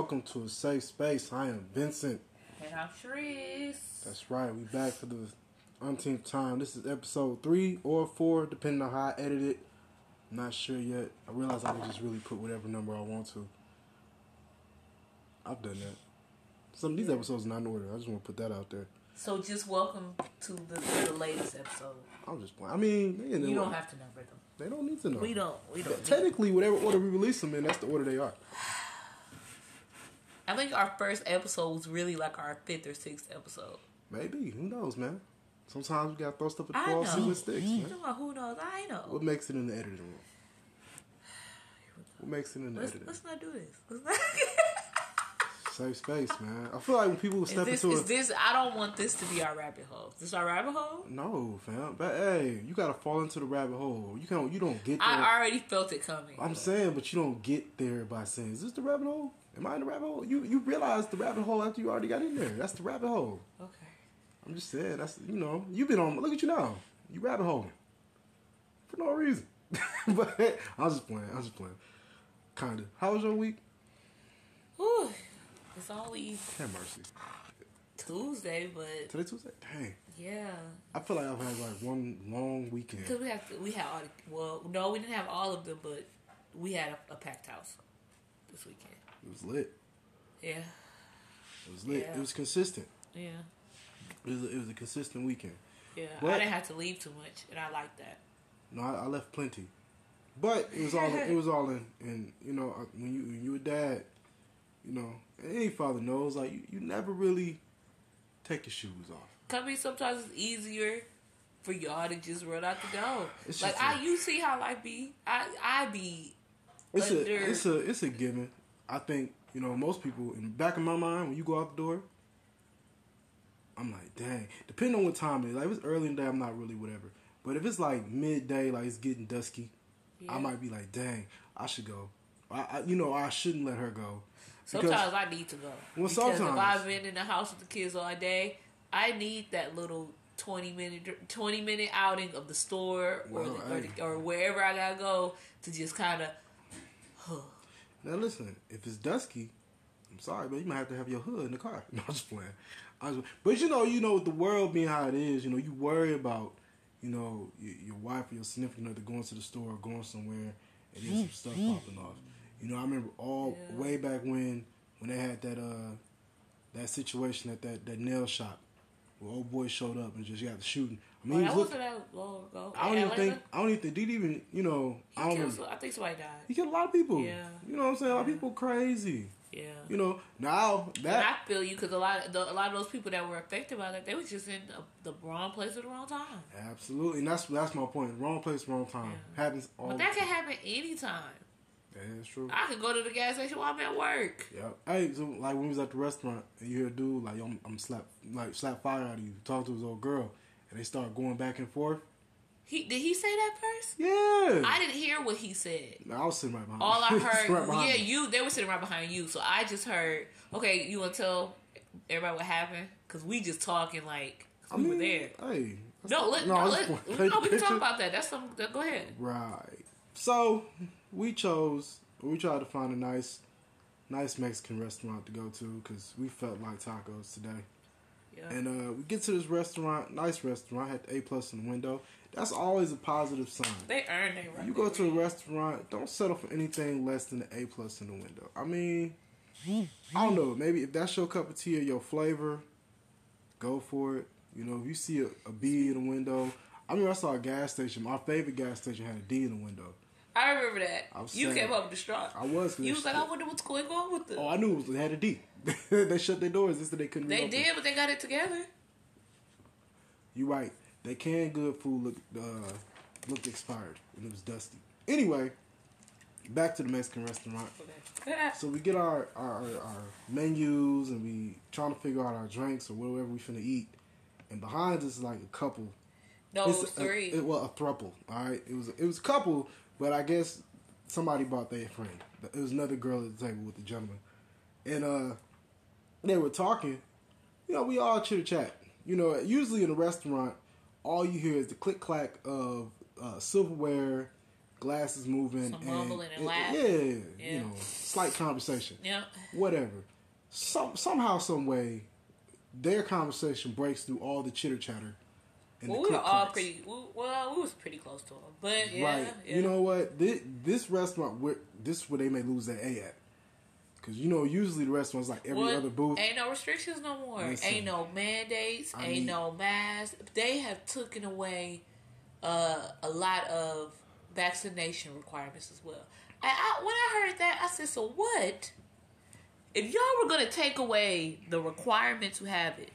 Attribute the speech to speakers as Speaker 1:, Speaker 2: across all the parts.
Speaker 1: welcome to a safe space. I am Vincent.
Speaker 2: And I'm Sharice.
Speaker 1: That's right. We back for the umpteenth time. This is episode three or four, depending on how I edit it. I'm not sure yet. I realize I can just really put whatever number I want to. I've done that. Some of these episodes are not in order. I just want to put that out there.
Speaker 2: So just welcome to the, the latest episode.
Speaker 1: I'm just playing. I mean,
Speaker 2: You don't have to number them.
Speaker 1: They don't need to know.
Speaker 2: We don't. We don't.
Speaker 1: Technically, whatever order we release them in, that's the order they are.
Speaker 2: I think our first episode was really like our fifth or sixth episode.
Speaker 1: Maybe. Who knows, man? Sometimes we gotta throw stuff at the
Speaker 2: I
Speaker 1: wall, see what sticks, man.
Speaker 2: know, who knows? I know.
Speaker 1: What makes it in the editing room? What makes it in the
Speaker 2: Let's,
Speaker 1: editing?
Speaker 2: let's not do this. Let's not.
Speaker 1: Safe space, man. I feel like when people
Speaker 2: is
Speaker 1: step
Speaker 2: this,
Speaker 1: into
Speaker 2: is
Speaker 1: a
Speaker 2: this? I don't want this to be our rabbit hole. Is this our rabbit hole?
Speaker 1: no, fam. But hey, you gotta fall into the rabbit hole. You can't. You don't get there.
Speaker 2: I already felt it coming.
Speaker 1: I'm saying, but you don't get there by saying, "Is this the rabbit hole? Am I in the rabbit hole?" You you realize the rabbit hole after you already got in there. That's the rabbit hole.
Speaker 2: okay.
Speaker 1: I'm just saying. That's you know. You've been on. Look at you now. You rabbit holing for no reason. but I was just playing. I was just playing. Kinda. How was your week?
Speaker 2: Whew. It's only
Speaker 1: Have mercy.
Speaker 2: Tuesday, but
Speaker 1: Today Tuesday. Dang.
Speaker 2: yeah.
Speaker 1: I feel like I've had like one long weekend.
Speaker 2: Because we have to, we had all the, well, no, we didn't have all of them, but we had a, a packed house this weekend.
Speaker 1: It was lit.
Speaker 2: Yeah,
Speaker 1: It was lit.
Speaker 2: Yeah.
Speaker 1: It was consistent.
Speaker 2: yeah,
Speaker 1: It was, a, it was a consistent weekend.
Speaker 2: yeah.
Speaker 1: What?
Speaker 2: I didn't have to leave too much, and I like that.
Speaker 1: No, I, I left plenty, but it was all it was all in. And you know, uh, when you when you a dad, you know, any father knows like you, you never really take your shoes off.
Speaker 2: I mean, sometimes it's easier for y'all to just run out the door.
Speaker 1: It's
Speaker 2: Like I, you see how life be. I, I be.
Speaker 1: It's
Speaker 2: Under-
Speaker 1: a it's a it's a given. I think you know most people in the back of my mind when you go out the door. I'm like, dang. Depending on what time it is. Like if it's early in the day, I'm not really whatever. But if it's like midday, like it's getting dusky,
Speaker 2: Yeah.
Speaker 1: I might be like, dang, I should go. I, I you know I shouldn't let her go. Because-
Speaker 2: Sometimes I need to go. because
Speaker 1: sometimes.
Speaker 2: if I've been in the house with the kids all day, I need that little twenty minute twenty minute outing of the store or
Speaker 1: Well,
Speaker 2: the, or, the, or wherever I gotta go to just kind of.
Speaker 1: Now listen, if it's dusky, I'm sorry, but you might have to have your hood in the car. No, I'm just playing. I just, but you know, you know, with the world being how it is, you know, you worry about, you know, your, your wife or your significant other going to the store or going somewhere and there's some stuff popping off. You know, I remember all
Speaker 2: Yeah.
Speaker 1: way back when when they had that uh that situation at that that nail shop where old boy showed up and just got the shooting. I mean,
Speaker 2: Oh,
Speaker 1: he
Speaker 2: that
Speaker 1: was
Speaker 2: wasn't that long ago.
Speaker 1: I don't even think I don't even think did even you know
Speaker 2: He
Speaker 1: I don't
Speaker 2: killed
Speaker 1: remember.
Speaker 2: I think somebody died.
Speaker 1: He killed a lot of people.
Speaker 2: Yeah.
Speaker 1: You know what I'm saying? A lot of people crazy.
Speaker 2: Yeah.
Speaker 1: You know, now that
Speaker 2: I feel you because a lot of the, a lot of those people that were affected by that, they was just in the, the wrong place at the wrong time.
Speaker 1: absolutely, and that's that's my point. Wrong place, wrong time.
Speaker 2: Yeah.
Speaker 1: Happens all.
Speaker 2: But that
Speaker 1: time.
Speaker 2: can happen anytime.
Speaker 1: That is true.
Speaker 2: I could go to the gas station while I'm at work.
Speaker 1: Yeah. Hey, so like when we was at the restaurant and you hear a dude like I'm, I'm slap like slap fire out of you, talk to his old girl, and they start going back and forth.
Speaker 2: He did he say that first?
Speaker 1: Yeah.
Speaker 2: I didn't hear what he said.
Speaker 1: I was sitting right behind.
Speaker 2: All I heard,
Speaker 1: Right
Speaker 2: yeah,
Speaker 1: him.
Speaker 2: you. They were sitting right behind you, so I just heard. Okay, you want to tell everybody what happened? Because we just talking like
Speaker 1: I
Speaker 2: we
Speaker 1: mean,
Speaker 2: were there.
Speaker 1: Hey.
Speaker 2: No, let,
Speaker 1: No,
Speaker 2: no, let, no, we can talk about that. That's some. Go ahead.
Speaker 1: Right. So we chose. We tried to find a nice, nice Mexican restaurant to go to because we felt like tacos today.
Speaker 2: Yeah.
Speaker 1: And uh, we get to this restaurant, nice restaurant, had the A plus in the window. That's always a positive sign.
Speaker 2: they earned their right.
Speaker 1: You go to a restaurant, don't settle for anything less than the A plus in the window. I mean, I don't know. Maybe if that's your cup of tea or your flavor, go for it. You know, if you see a, a B in the window, I mean, I saw a gas station. My favorite gas station had a D in the window.
Speaker 2: I remember that.
Speaker 1: I
Speaker 2: you
Speaker 1: saying-
Speaker 2: came up distraught.
Speaker 1: I was.
Speaker 2: You was like, I wonder what's going on with them.
Speaker 1: Oh, I knew it, was, it had a D. they shut their doors. This they couldn't.
Speaker 2: they
Speaker 1: reopen.
Speaker 2: did, but they got it together.
Speaker 1: You right. They canned good food look uh, looked expired and it was dusty. Anyway, back to the Mexican restaurant.
Speaker 2: Okay.
Speaker 1: So we get our, our our menus and we trying to figure out our drinks or whatever we finna eat. And behind us is like a couple.
Speaker 2: no, it
Speaker 1: It's
Speaker 2: was
Speaker 1: a-
Speaker 2: three.
Speaker 1: it, well, a throuple. All right, it was it was a couple, but I guess somebody brought their friend. It was another girl at the table with the gentleman, and uh, they were talking. You know, we all chit chat. You know, usually in a restaurant, all you hear is the click clack of uh, silverware, glasses moving,
Speaker 2: Some and
Speaker 1: it-
Speaker 2: laughing.
Speaker 1: Yeah,
Speaker 2: Yeah.
Speaker 1: you know, slight conversation.
Speaker 2: Yeah.
Speaker 1: Whatever. Some somehow, some way, their conversation breaks through all the chitter chatter. and
Speaker 2: Well,
Speaker 1: the
Speaker 2: we were all pretty. We, well, we was pretty close to them, but yeah,
Speaker 1: right.
Speaker 2: yeah.
Speaker 1: You know what? This, this restaurant, this is where they may lose their A at. Because you know, usually the restaurants like every
Speaker 2: Well,
Speaker 1: other booth.
Speaker 2: Ain't no restrictions no more.
Speaker 1: Listen,
Speaker 2: ain't no mandates.
Speaker 1: I
Speaker 2: ain't
Speaker 1: need-
Speaker 2: no masks. They have taken away uh, a lot of vaccination requirements as well. I, I, when I heard that, I said, "So what? If y'all were going to take away the requirement to have it,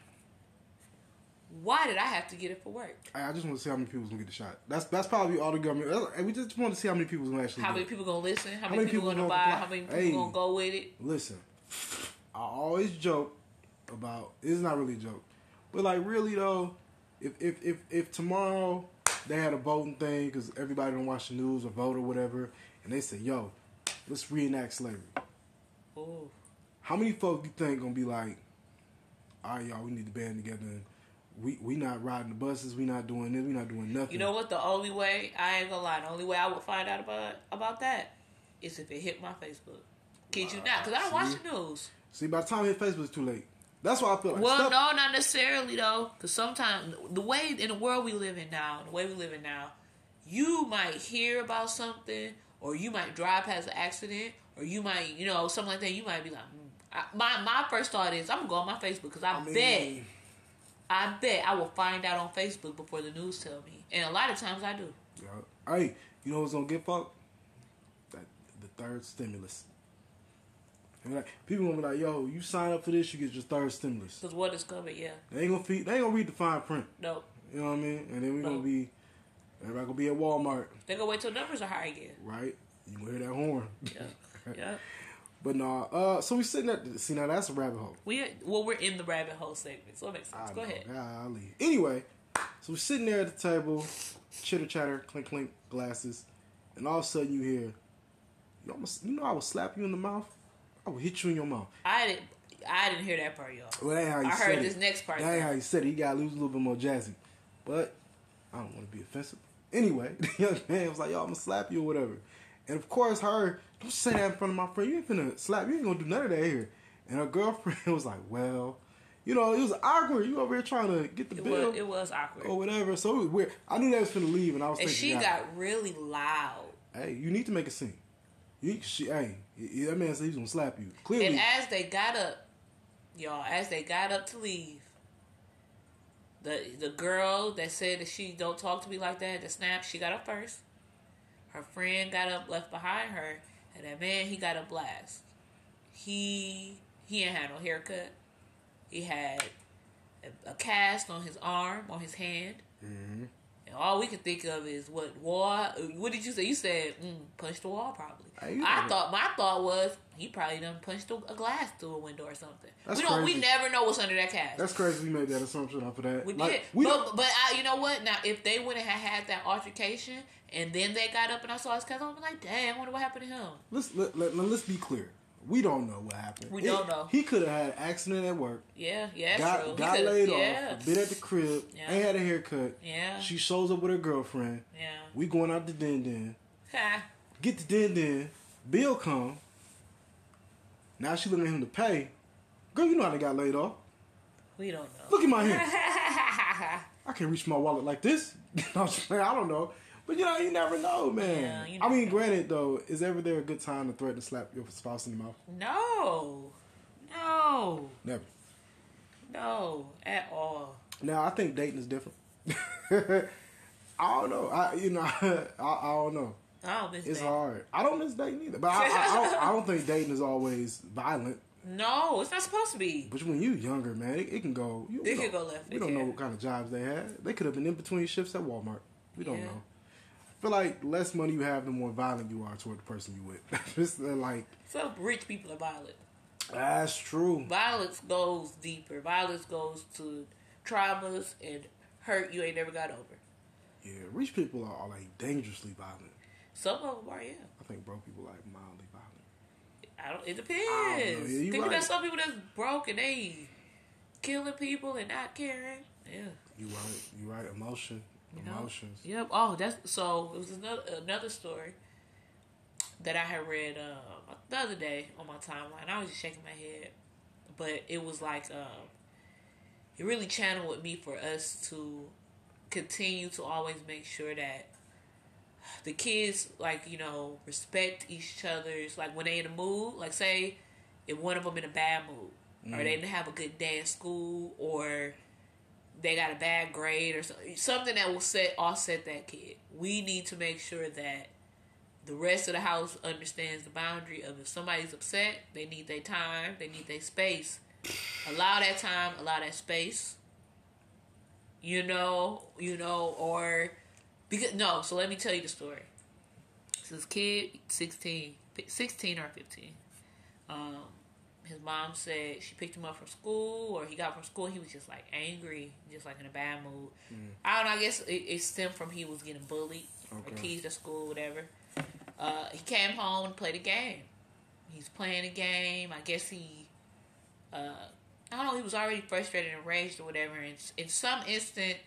Speaker 2: why did I have to get it for work?
Speaker 1: I I just want to see how many people's gonna get the shot. That's that's probably all the government. that's- We just want to see how many people's gonna actually.
Speaker 2: How many people gonna listen? How,
Speaker 1: How
Speaker 2: many,
Speaker 1: many
Speaker 2: people,
Speaker 1: people
Speaker 2: gonna
Speaker 1: gonna
Speaker 2: buy? many people
Speaker 1: Hey.
Speaker 2: gonna go with it?
Speaker 1: Listen, I always joke about. It's not really a joke, but like really though, if if if, if tomorrow they had a voting thing because everybody don't watch the news or vote or whatever, and they say, "Yo, let's reenact slavery."
Speaker 2: Ooh.
Speaker 1: How many folks you think gonna be like, "All right, y'all, we need to band together and we we not riding the buses, we not doing this, we not doing nothing."
Speaker 2: You know what? The only way I ain't gonna lie, the only way I would find out about about that is if it hit my Facebook. Kid you not? Because I don't watch the news.
Speaker 1: See, by the time it hit Facebook, it's too late. That's why I feel like.
Speaker 2: Well,
Speaker 1: stuff-
Speaker 2: no, not necessarily though. Because sometimes the way in the world we live in now, the way we live in now, you might hear about something, or you might drive past an accident, or you might, you know, something like that. You might be like, mm. I, my my first thought is I'm gonna go on my Facebook because I,
Speaker 1: I mean,
Speaker 2: bet, I bet I will find out on Facebook before the news tell me, and a lot of times I do.
Speaker 1: Yeah. Hey, you know what's gonna get fucked? That the third stimulus. Like, people gonna be like, "Yo, you sign up for this, you get your third stimulus."
Speaker 2: Because what is coming? Yeah,
Speaker 1: They ain't gonna feed, they ain't gonna read the fine print.
Speaker 2: Nope.
Speaker 1: You know what I mean? And then we
Speaker 2: No.
Speaker 1: gonna be everybody gonna be at Walmart,
Speaker 2: they gonna wait till numbers are high again.
Speaker 1: right? You gonna hear that horn.
Speaker 2: Yeah, yeah.
Speaker 1: But nah, uh, so we sitting at see now that's a rabbit hole.
Speaker 2: We well, we're in the rabbit hole segment, so it makes sense.
Speaker 1: I
Speaker 2: Go
Speaker 1: know,
Speaker 2: ahead.
Speaker 1: Golly. Anyway, so we're sitting there at the table, chitter chatter, clink clink, glasses, and all of a sudden you hear, you, almost, you know, I will slap you in the mouth. I will hit you in your mouth.
Speaker 2: I didn't. I didn't hear that part, y'all.
Speaker 1: Well, that ain't how you
Speaker 2: I
Speaker 1: said
Speaker 2: heard
Speaker 1: it.
Speaker 2: this next part.
Speaker 1: That ain't how you said it. You gotta lose a little bit more jazzy. But I don't want to be offensive. Anyway, the young man was like, "Yo, I'm gonna slap you or whatever." And of course, her don't say that in front of my friend. You ain't finna slap. You ain't gonna do none of that here. And her girlfriend was like, "Well, you know, it was awkward. You over here trying to get the
Speaker 2: It
Speaker 1: bill
Speaker 2: was, it was awkward.
Speaker 1: or whatever." So it was weird. I knew that was finna leave, and I was
Speaker 2: and
Speaker 1: thinking,
Speaker 2: she got really loud.
Speaker 1: "Hey, you need to make a scene." You, she, hey, that man said he's gonna slap you. Clearly,
Speaker 2: And as they got up, y'all, as they got up to leave, the the girl that said that she don't talk to me like that, the snap, she got up first. Her friend got up left behind her, and that man he got a blast. He he ain't had no haircut. He had a, a cast on his arm, on his hand.
Speaker 1: Mhm.
Speaker 2: And all we can think of is what wall. What did you say? You said mm, punch the wall, probably. I thought my thought was he probably done punched a, a glass through a window or something.
Speaker 1: That's
Speaker 2: we don't.
Speaker 1: crazy.
Speaker 2: We never know what's under that cast.
Speaker 1: that's crazy. We made that assumption off of that.
Speaker 2: we
Speaker 1: Like,
Speaker 2: did.
Speaker 1: We
Speaker 2: but
Speaker 1: don't,
Speaker 2: but I, you know what? Now if they wouldn't have had that altercation and then they got up and I saw his cousin, I'm like, dang, I wonder what happened to him.
Speaker 1: let's let, let, let's be clear. We don't know what happened.
Speaker 2: We
Speaker 1: It-
Speaker 2: don't know.
Speaker 1: He could have had an accident at work.
Speaker 2: Yeah, yeah,
Speaker 1: got
Speaker 2: true.
Speaker 1: Got laid
Speaker 2: yeah.
Speaker 1: off. Been at the crib.
Speaker 2: Yeah.
Speaker 1: Ain't had a haircut.
Speaker 2: Yeah.
Speaker 1: She shows up with her girlfriend.
Speaker 2: Yeah.
Speaker 1: We going out to din din.
Speaker 2: Ha.
Speaker 1: Get to din din. Bill come. Now she looking at him to pay. Girl, you know how they got laid off.
Speaker 2: We don't know.
Speaker 1: Look at my hand. I can't reach my wallet like this. I'm just saying, I don't know. But you know, you never know, man.
Speaker 2: Yeah, you
Speaker 1: I mean,
Speaker 2: know.
Speaker 1: granted though, is ever there a good time to threaten to slap your spouse in the mouth?
Speaker 2: no, no,
Speaker 1: Never.
Speaker 2: no, at all.
Speaker 1: Now I think dating is different. I don't know. I you know I, I don't know.
Speaker 2: I don't miss
Speaker 1: It's
Speaker 2: that.
Speaker 1: hard. I don't miss dating either. But I, I, I, don't, I don't think dating is always violent.
Speaker 2: No, it's not supposed to be.
Speaker 1: But when you younger, man, it, it can go. You,
Speaker 2: It
Speaker 1: don't-
Speaker 2: go left,
Speaker 1: We don't know what kind of jobs they had. They could have been in between shifts at Walmart. We don't
Speaker 2: Yeah.
Speaker 1: know. Feel like less money you have, the more violent you are toward the person you with. It's uh, like
Speaker 2: Some rich people are violent.
Speaker 1: that's true.
Speaker 2: Violence goes deeper. Violence goes to traumas and hurt you ain't never got over.
Speaker 1: Yeah, rich people are, are like dangerously violent.
Speaker 2: Some of them are, yeah.
Speaker 1: I think broke people are like mildly violent.
Speaker 2: I don't. It
Speaker 1: I don't
Speaker 2: depends.
Speaker 1: Yeah, you
Speaker 2: Think
Speaker 1: right.
Speaker 2: about some people that's broke and they killing people and not caring. Yeah.
Speaker 1: You right. You right. Emotion. Emotions.
Speaker 2: Yep. Oh, that's so. It was another another story that I had read uh, the other day on my timeline. I was just shaking my head, but it was like uh, it really channeled with me for us to continue to always make sure that the kids like you know respect each other's like when they in a mood. Like say if one of them in a bad mood or they didn't have a good day at school or they got a bad grade or something, something that will set offset that kid. We need to make sure that the rest of the house understands the boundary of if somebody's upset, they need their time, they need their space. Allow that time, allow that space. You know, you know, or because no. So let me tell you the story. So this kid, 16, 16 or fifteen. Um, his mom said she picked him up from school, or he got from school. He was just like angry, just like in a bad mood. I don't know. I guess it, it stemmed from he was getting bullied or teased at school, whatever. Uh, he came home and played a game. He's playing a game. I guess he, uh, I don't know. He was already frustrated and enraged or whatever. And in some instant,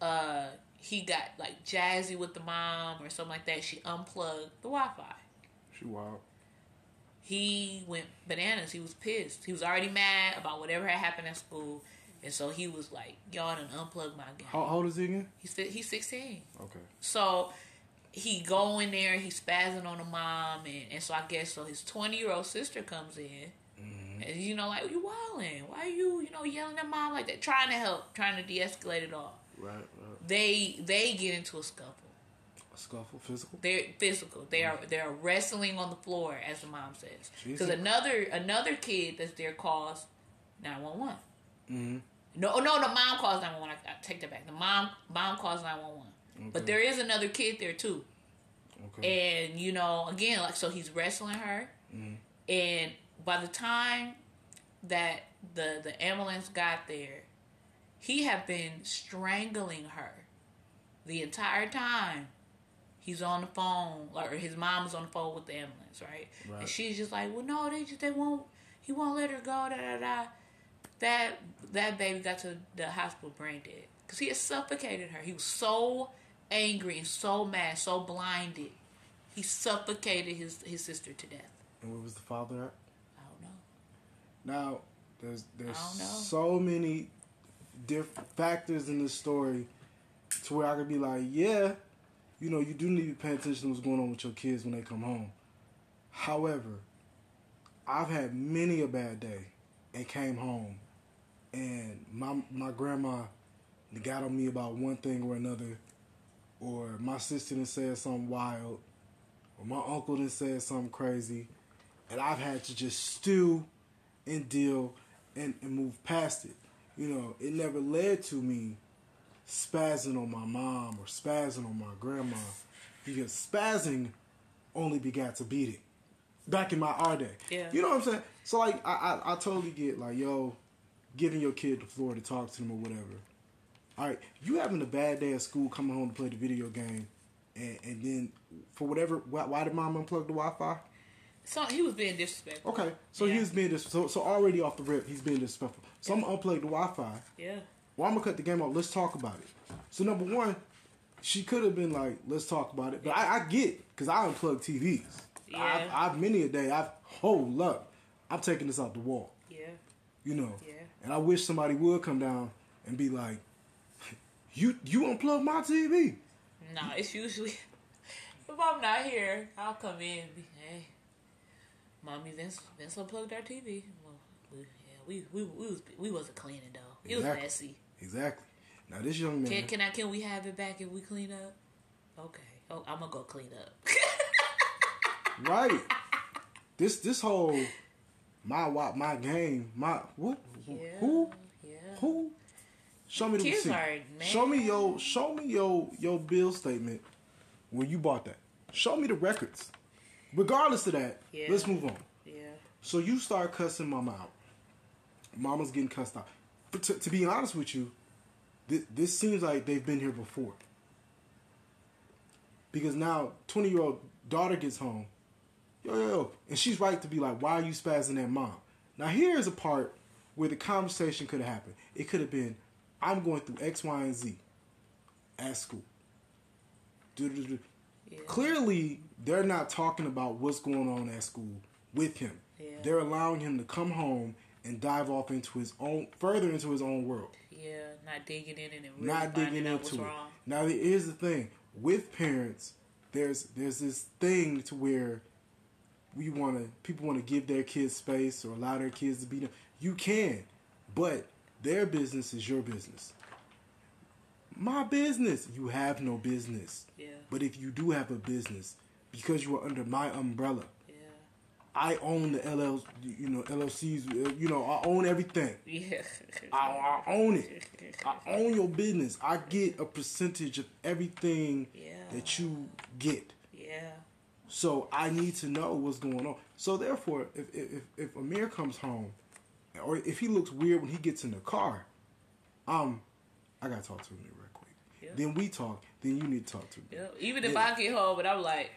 Speaker 2: uh, he got like jazzy with the mom or something like that. She unplugged the Wi-Fi
Speaker 1: She wild.
Speaker 2: He went bananas. He was pissed. He was already mad about whatever had happened at school, and so he was like, "Y'all done unplugged my game."
Speaker 1: How, old is he again?
Speaker 2: He's he's sixteen.
Speaker 1: Okay.
Speaker 2: So he go in there, he's spazzing on the mom, and, and so I guess so his twenty year old sister comes in, mm-hmm. and you know like you wilding. Why are you you know yelling at mom like that? Trying to help, trying to de escalate it all.
Speaker 1: Right, right.
Speaker 2: They they get into a scuffle.
Speaker 1: A scuffle, physical.
Speaker 2: They're physical. They are they're wrestling on the floor, as the mom says. Because another another kid that's there calls nine one one.
Speaker 1: Mm-hmm.
Speaker 2: No, no, the mom calls nine one one. I take that back. The mom mom calls nine one one. But there is another kid there too,
Speaker 1: Okay.
Speaker 2: and you know, again, like so, he's wrestling her,
Speaker 1: Mhm.
Speaker 2: and by the time that the the ambulance got there, he had been strangling her the entire time. He's on the phone, like or his mom is on the phone with the ambulance, right?
Speaker 1: Right.
Speaker 2: And she's just like, "Well, no, they just they won't. He won't let her go." Da da da. That that baby got to the hospital brain dead because he had suffocated her. He was so angry and so mad, so blinded. He suffocated his his sister to death.
Speaker 1: and where was the father at?
Speaker 2: I don't know.
Speaker 1: Now, there's there's
Speaker 2: I don't know.
Speaker 1: so many different factors in this story to where I could be like, yeah, you know, you do need to pay attention to what's going on with your kids when they come home. However, I've had many a bad day and came home and my my grandma got on me about one thing or another, or my sister done said something wild, or my uncle done said something crazy, and I've had to just stew and deal and, and move past it. You know, it never led to me spazzing on my mom or spazzing on my grandma because spazzing only begat to beating back in my our day.
Speaker 2: Yeah.
Speaker 1: You know what I'm saying? So like I, I I totally get like yo, giving your kid the floor to talk to them or whatever. All right, you having a bad day at school, coming home to play the video game, and, and then for whatever, why, why did mom unplug the Wi-Fi?
Speaker 2: So he was being disrespectful.
Speaker 1: Okay, so
Speaker 2: Yeah.
Speaker 1: he was being dis- so so already off the rip, he's being disrespectful. So I'm gonna unplug the Wi-Fi.
Speaker 2: Yeah.
Speaker 1: Well, I'm gonna cut the game off. Let's talk about it. So number one, she could have been like, "Let's talk about it," but I, I get because I unplug TVs.
Speaker 2: Yeah.
Speaker 1: I've, I've many a day. I've hold up. I'm taking this out the wall.
Speaker 2: Yeah.
Speaker 1: You know.
Speaker 2: Yeah.
Speaker 1: And I wish somebody would come down and be like, "You you unplug my TV."
Speaker 2: Nah, it's usually if I'm not here, I'll come in and be, hey, mommy, Vince, Vince unplugged our TV. Well, we, yeah, we we we was we wasn't cleaning though. It was
Speaker 1: Exactly.
Speaker 2: messy.
Speaker 1: Exactly. Now this young man.
Speaker 2: Can can I can we have it back if we clean up? Okay. Oh, I'm gonna go clean up.
Speaker 1: Right. This this whole my wa- my game my what
Speaker 2: yeah.
Speaker 1: who
Speaker 2: Yeah.
Speaker 1: who show me the
Speaker 2: Kids
Speaker 1: receipt. Show me your show me your your bill statement when you bought that. Show me the records. Regardless of that,
Speaker 2: Yeah.
Speaker 1: let's move on.
Speaker 2: Yeah.
Speaker 1: So you start cussing mama out. Mama's getting cussed out. To, to be honest with you, this, this seems like they've been here before. Because now, 20 year old daughter gets home. Yo, yo, yo. And she's right to be like, why are you spazzing at mom? Now, here's a part where the conversation could have happened. It could have been, I'm going through X, Y, and Z. at school.
Speaker 2: Yeah.
Speaker 1: Clearly, they're not talking about what's going on at school with him.
Speaker 2: Yeah.
Speaker 1: They're allowing him to come home and dive off into his own, further into his own world.
Speaker 2: Yeah, not digging in and really
Speaker 1: not digging into it.
Speaker 2: wrong.
Speaker 1: Now, here's the thing: with parents, there's there's this thing to where we want to people want to give their kids space or allow their kids to be them. You can, but their business is your business. My business, you have no business.
Speaker 2: Yeah,
Speaker 1: But if you do have a business, because you are under my umbrella, I own the LL, you know, LLCs. uh, You know, I own everything.
Speaker 2: yeah.
Speaker 1: I, I own it. I own your business. I get a percentage of everything
Speaker 2: Yeah.
Speaker 1: that you get.
Speaker 2: yeah,
Speaker 1: So I need to know what's going on. So therefore, if if if Amir comes home, or if he looks weird when he gets in the car, um, I gotta talk to him real quick.
Speaker 2: Yeah.
Speaker 1: Then we talk. Then you need to talk to me.
Speaker 2: yeah. Even if
Speaker 1: Yeah.
Speaker 2: I get home and I'm like,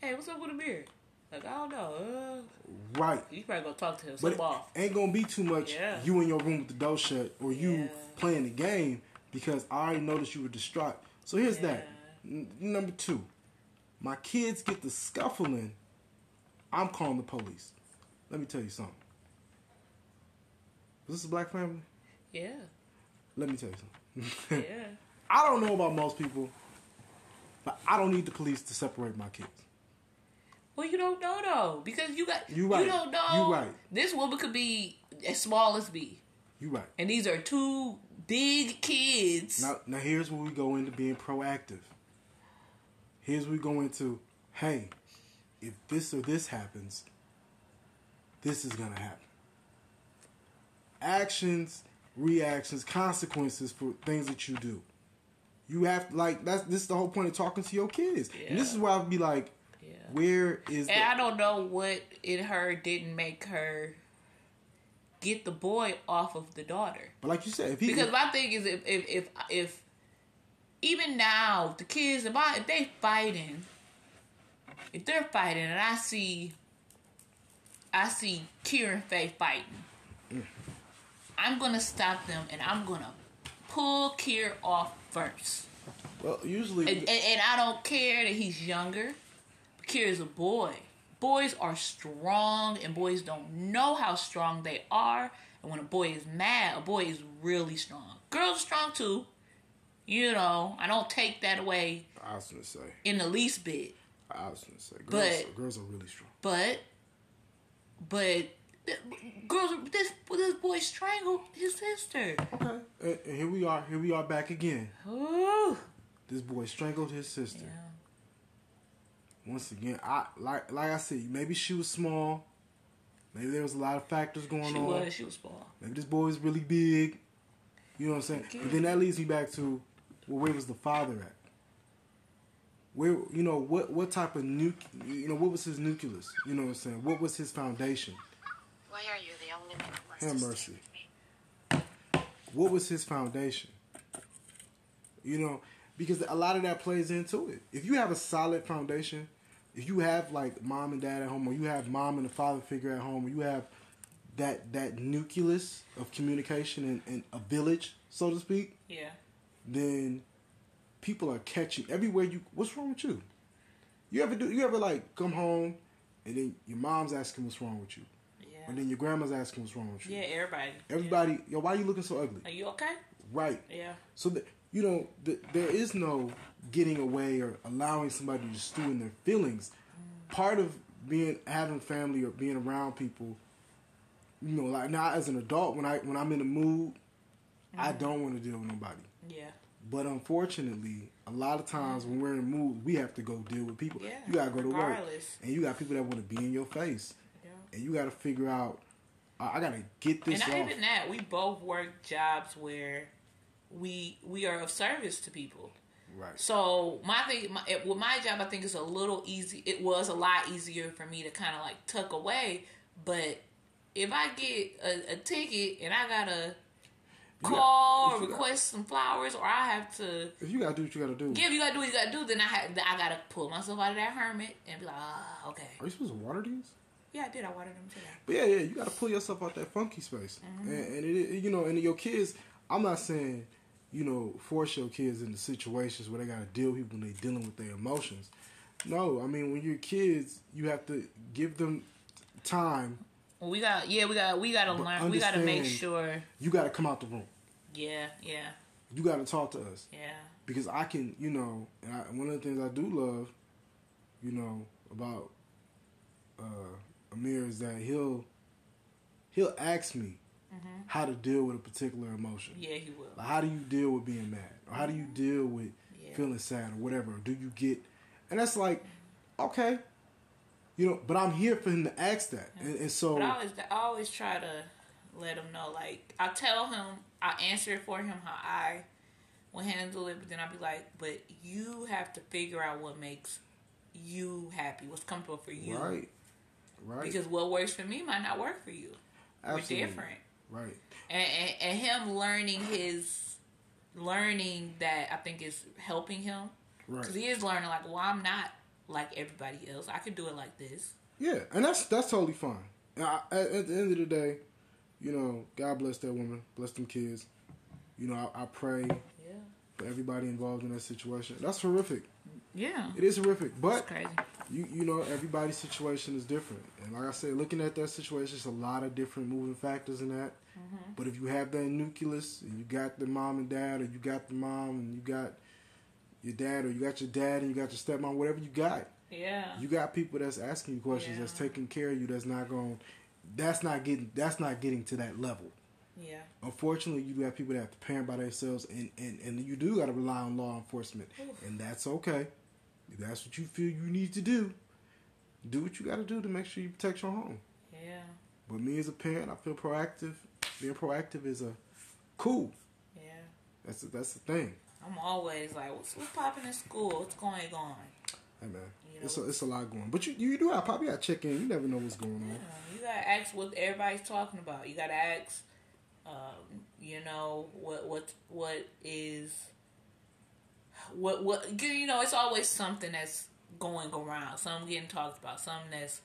Speaker 2: "Hey, what's up with Amir?" Like, I don't know. Uh,
Speaker 1: Right.
Speaker 2: you probably gonna talk to him.
Speaker 1: But
Speaker 2: off.
Speaker 1: ain't gonna be too much
Speaker 2: Yeah.
Speaker 1: you in your room with the door shut or you
Speaker 2: Yeah.
Speaker 1: playing the game because I already noticed you were distraught. So here's that. N- number two, my kids get the scuffling. I'm calling the police. Let me tell you something. Is this a black family?
Speaker 2: Yeah,
Speaker 1: Let me tell you something.
Speaker 2: yeah.
Speaker 1: I don't know about most people, but I don't need the police to separate my kids.
Speaker 2: Well, you don't know though, because you got
Speaker 1: You right.
Speaker 2: don't know.
Speaker 1: You right.
Speaker 2: This woman could be as small as me,
Speaker 1: You right.
Speaker 2: and these are two big kids.
Speaker 1: Now, now here's where we go into being proactive. Here's where we go into, hey, if this or this happens, this is gonna happen. Actions, reactions, consequences for things that you do. You have like that's this is the whole point of talking to your kids. And this is why I'd be like,
Speaker 2: Yeah.
Speaker 1: Where is
Speaker 2: And I don't know what in her didn't make her get the boy off of the daughter.
Speaker 1: but like you said, if he
Speaker 2: Because my thing is, if if if, if even now the kids, if I if they fighting, if they're fighting, and I see, I see Kier and Faye fighting, mm. I'm gonna stop them, and I'm gonna pull Kier off first.
Speaker 1: well, usually
Speaker 2: And, and, and I don't care that he's younger. Kier is a boy. Boys are strong, and boys don't know how strong they are. And when a boy is mad, a boy is really strong. Girls are strong too. You know, I don't take that away
Speaker 1: I was gonna say,
Speaker 2: in the least bit.
Speaker 1: I was gonna say, girls,
Speaker 2: But-
Speaker 1: girls are really strong.
Speaker 2: But, but, girls, this this boy strangled his sister.
Speaker 1: Okay, and here we are. Here we are back again.
Speaker 2: Ooh.
Speaker 1: This boy strangled his sister.
Speaker 2: Yeah.
Speaker 1: Once again, I like like I said, maybe she was small. Maybe there was a lot of factors going
Speaker 2: She
Speaker 1: on.
Speaker 2: was. She was small.
Speaker 1: Maybe this boy is really big. You know what I'm saying?
Speaker 2: Okay.
Speaker 1: But then that leads me back to, well, where was the father at? Where you know what what type of nu you know what was his nucleus? You know what I'm saying? What was his foundation?
Speaker 3: Why are you the only one who wants
Speaker 1: Have
Speaker 3: to stay
Speaker 1: mercy.
Speaker 3: with me?
Speaker 1: What was his foundation? You know, because a lot of that plays into it. If you have a solid foundation, if you have like mom and dad at home, or you have mom and a father figure at home, or you have that that nucleus of communication and, and a village, so to speak,
Speaker 2: Yeah.
Speaker 1: then people are catching everywhere you. What's wrong with you? You ever do? You ever like come home and then your mom's asking what's wrong with you,
Speaker 2: Yeah.
Speaker 1: and then your grandma's asking what's wrong with you.
Speaker 2: Yeah. Everybody.
Speaker 1: Everybody, yo, why you looking so ugly?
Speaker 2: Are you okay?
Speaker 1: Right.
Speaker 2: Yeah.
Speaker 1: So that you know, th- there is no getting away or allowing somebody to stew in their feelings. Part of being having family or being around people, you know, like now as an adult, when I when I'm in a mood, I mm-hmm. don't want to deal with nobody.
Speaker 2: Yeah.
Speaker 1: But unfortunately, a lot of times when we're in a mood, we have to go deal with people.
Speaker 2: Yeah,
Speaker 1: You gotta go to work, and you got people that want to be in your face,
Speaker 2: Yeah.
Speaker 1: and you got to figure out. I I gotta get this
Speaker 2: And not
Speaker 1: off.
Speaker 2: even that, we both work jobs where we we are of service to people.
Speaker 1: Right.
Speaker 2: So my thing, my, it- with my job, I think is a little easy. It was a lot easier for me to kind of like tuck away. But if I get a, a ticket and I gotta call
Speaker 1: got-
Speaker 2: or
Speaker 1: if you got-
Speaker 2: request some flowers, or I have to
Speaker 1: If you gotta do what you gotta do,
Speaker 2: give, you gotta do what you gotta do. Then I have, I gotta pull myself out of that hermit and be like, ah, okay,
Speaker 1: are you supposed to water these?
Speaker 2: yeah, I did. I watered them today.
Speaker 1: But yeah, yeah, you got to pull yourself out that funky space,
Speaker 2: Mm-hmm.
Speaker 1: and, and it- you know, and your kids. I'm not saying you know, force your kids into situations where they got to deal with people when they're dealing with their emotions. No, I mean when you're kids, you have to give them time.
Speaker 2: We got yeah, we got we got to learn. We got to make sure.
Speaker 1: You got to come out the room.
Speaker 2: Yeah, yeah,
Speaker 1: You got to talk to us
Speaker 2: yeah.
Speaker 1: because I can, you know, and I, one of the things I do love, you know, about uh, Amir is that he'll he'll ask me Mm-hmm. how to deal with a particular emotion.
Speaker 2: Yeah, he will.
Speaker 1: Like, how do you deal with being mad? Or how do you deal with
Speaker 2: Yeah.
Speaker 1: feeling sad or whatever? Or do you get and that's like, okay. You know, but I'm here for him to ask that. And, and so
Speaker 2: But I always, I always try to let him know. Like I tell him, I answer it for him how I will handle it. But then I'll be like, but you have to figure out what makes you happy, what's comfortable for you.
Speaker 1: Right. Right.
Speaker 2: Because what works for me might not work for you.
Speaker 1: Absolutely.
Speaker 2: We're different.
Speaker 1: Right.
Speaker 2: And, and, and him learning his learning that I think is helping him
Speaker 1: Right.
Speaker 2: because he is learning like, well, I'm not like everybody else. I can do it like this.
Speaker 1: Yeah, and that's that's totally fine. I, at, at the end of the day, you know, God bless that woman, bless them kids. You know, I, I pray. For everybody involved in that situation. That's horrific.
Speaker 2: Yeah.
Speaker 1: It is horrific, but you you know everybody's situation is different. And like I said, looking at that situation, there's a lot of different moving factors in that.
Speaker 2: Mm-hmm.
Speaker 1: But if you have that nucleus, and you got the mom and dad, or you got the mom and you got your dad, or you got your dad and you got your stepmom, whatever you got,
Speaker 2: Yeah.
Speaker 1: you got people that's asking you questions, that's taking care of you, that's not going, that's not getting, that's not getting to that level.
Speaker 2: Yeah.
Speaker 1: Unfortunately, you do have people that have to parent by themselves, and and, and you do got to rely on law enforcement, and that's okay. If that's what you feel you need to do, do what you got to do to make sure you protect your home.
Speaker 2: Yeah.
Speaker 1: But me as a parent, I feel proactive. Being proactive is a cool.
Speaker 2: Yeah.
Speaker 1: That's the, that's the thing.
Speaker 2: I'm always like, what's, what's popping in school? What's going on?
Speaker 1: Hey man,
Speaker 2: You
Speaker 1: it's a, it's a lot going. But you you do have probably got to check in. You never know what's going on.
Speaker 2: Yeah, you gotta ask what everybody's talking about. You gotta ask, um, you know, what what what is what what you know. It's always something that's going around. Something getting talked about. Something that's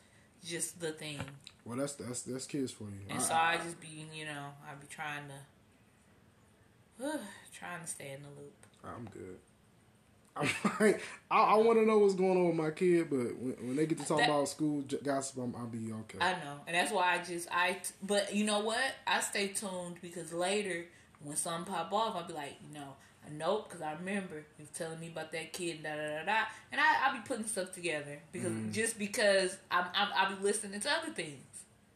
Speaker 2: just the thing.
Speaker 1: Well, that's that's that's kids for you.
Speaker 2: And
Speaker 1: I-
Speaker 2: so
Speaker 1: I-
Speaker 2: I just be, you know, I be trying to, trying to stay in the loop.
Speaker 1: I'm good. I'm like, I, I want to know what's going on with my kid, but when, when they get to talk
Speaker 2: That-
Speaker 1: about school j- gossip, I'm, I'll be okay.
Speaker 2: I know, and that's why I just I. But you know what? I stay tuned because later when something pop off, I'll be like, you know, I know because I remember you telling me about that kid, da da da da, and I I'll be putting stuff together because
Speaker 1: Mm.
Speaker 2: just because I'm, I'm I'll be listening to other things.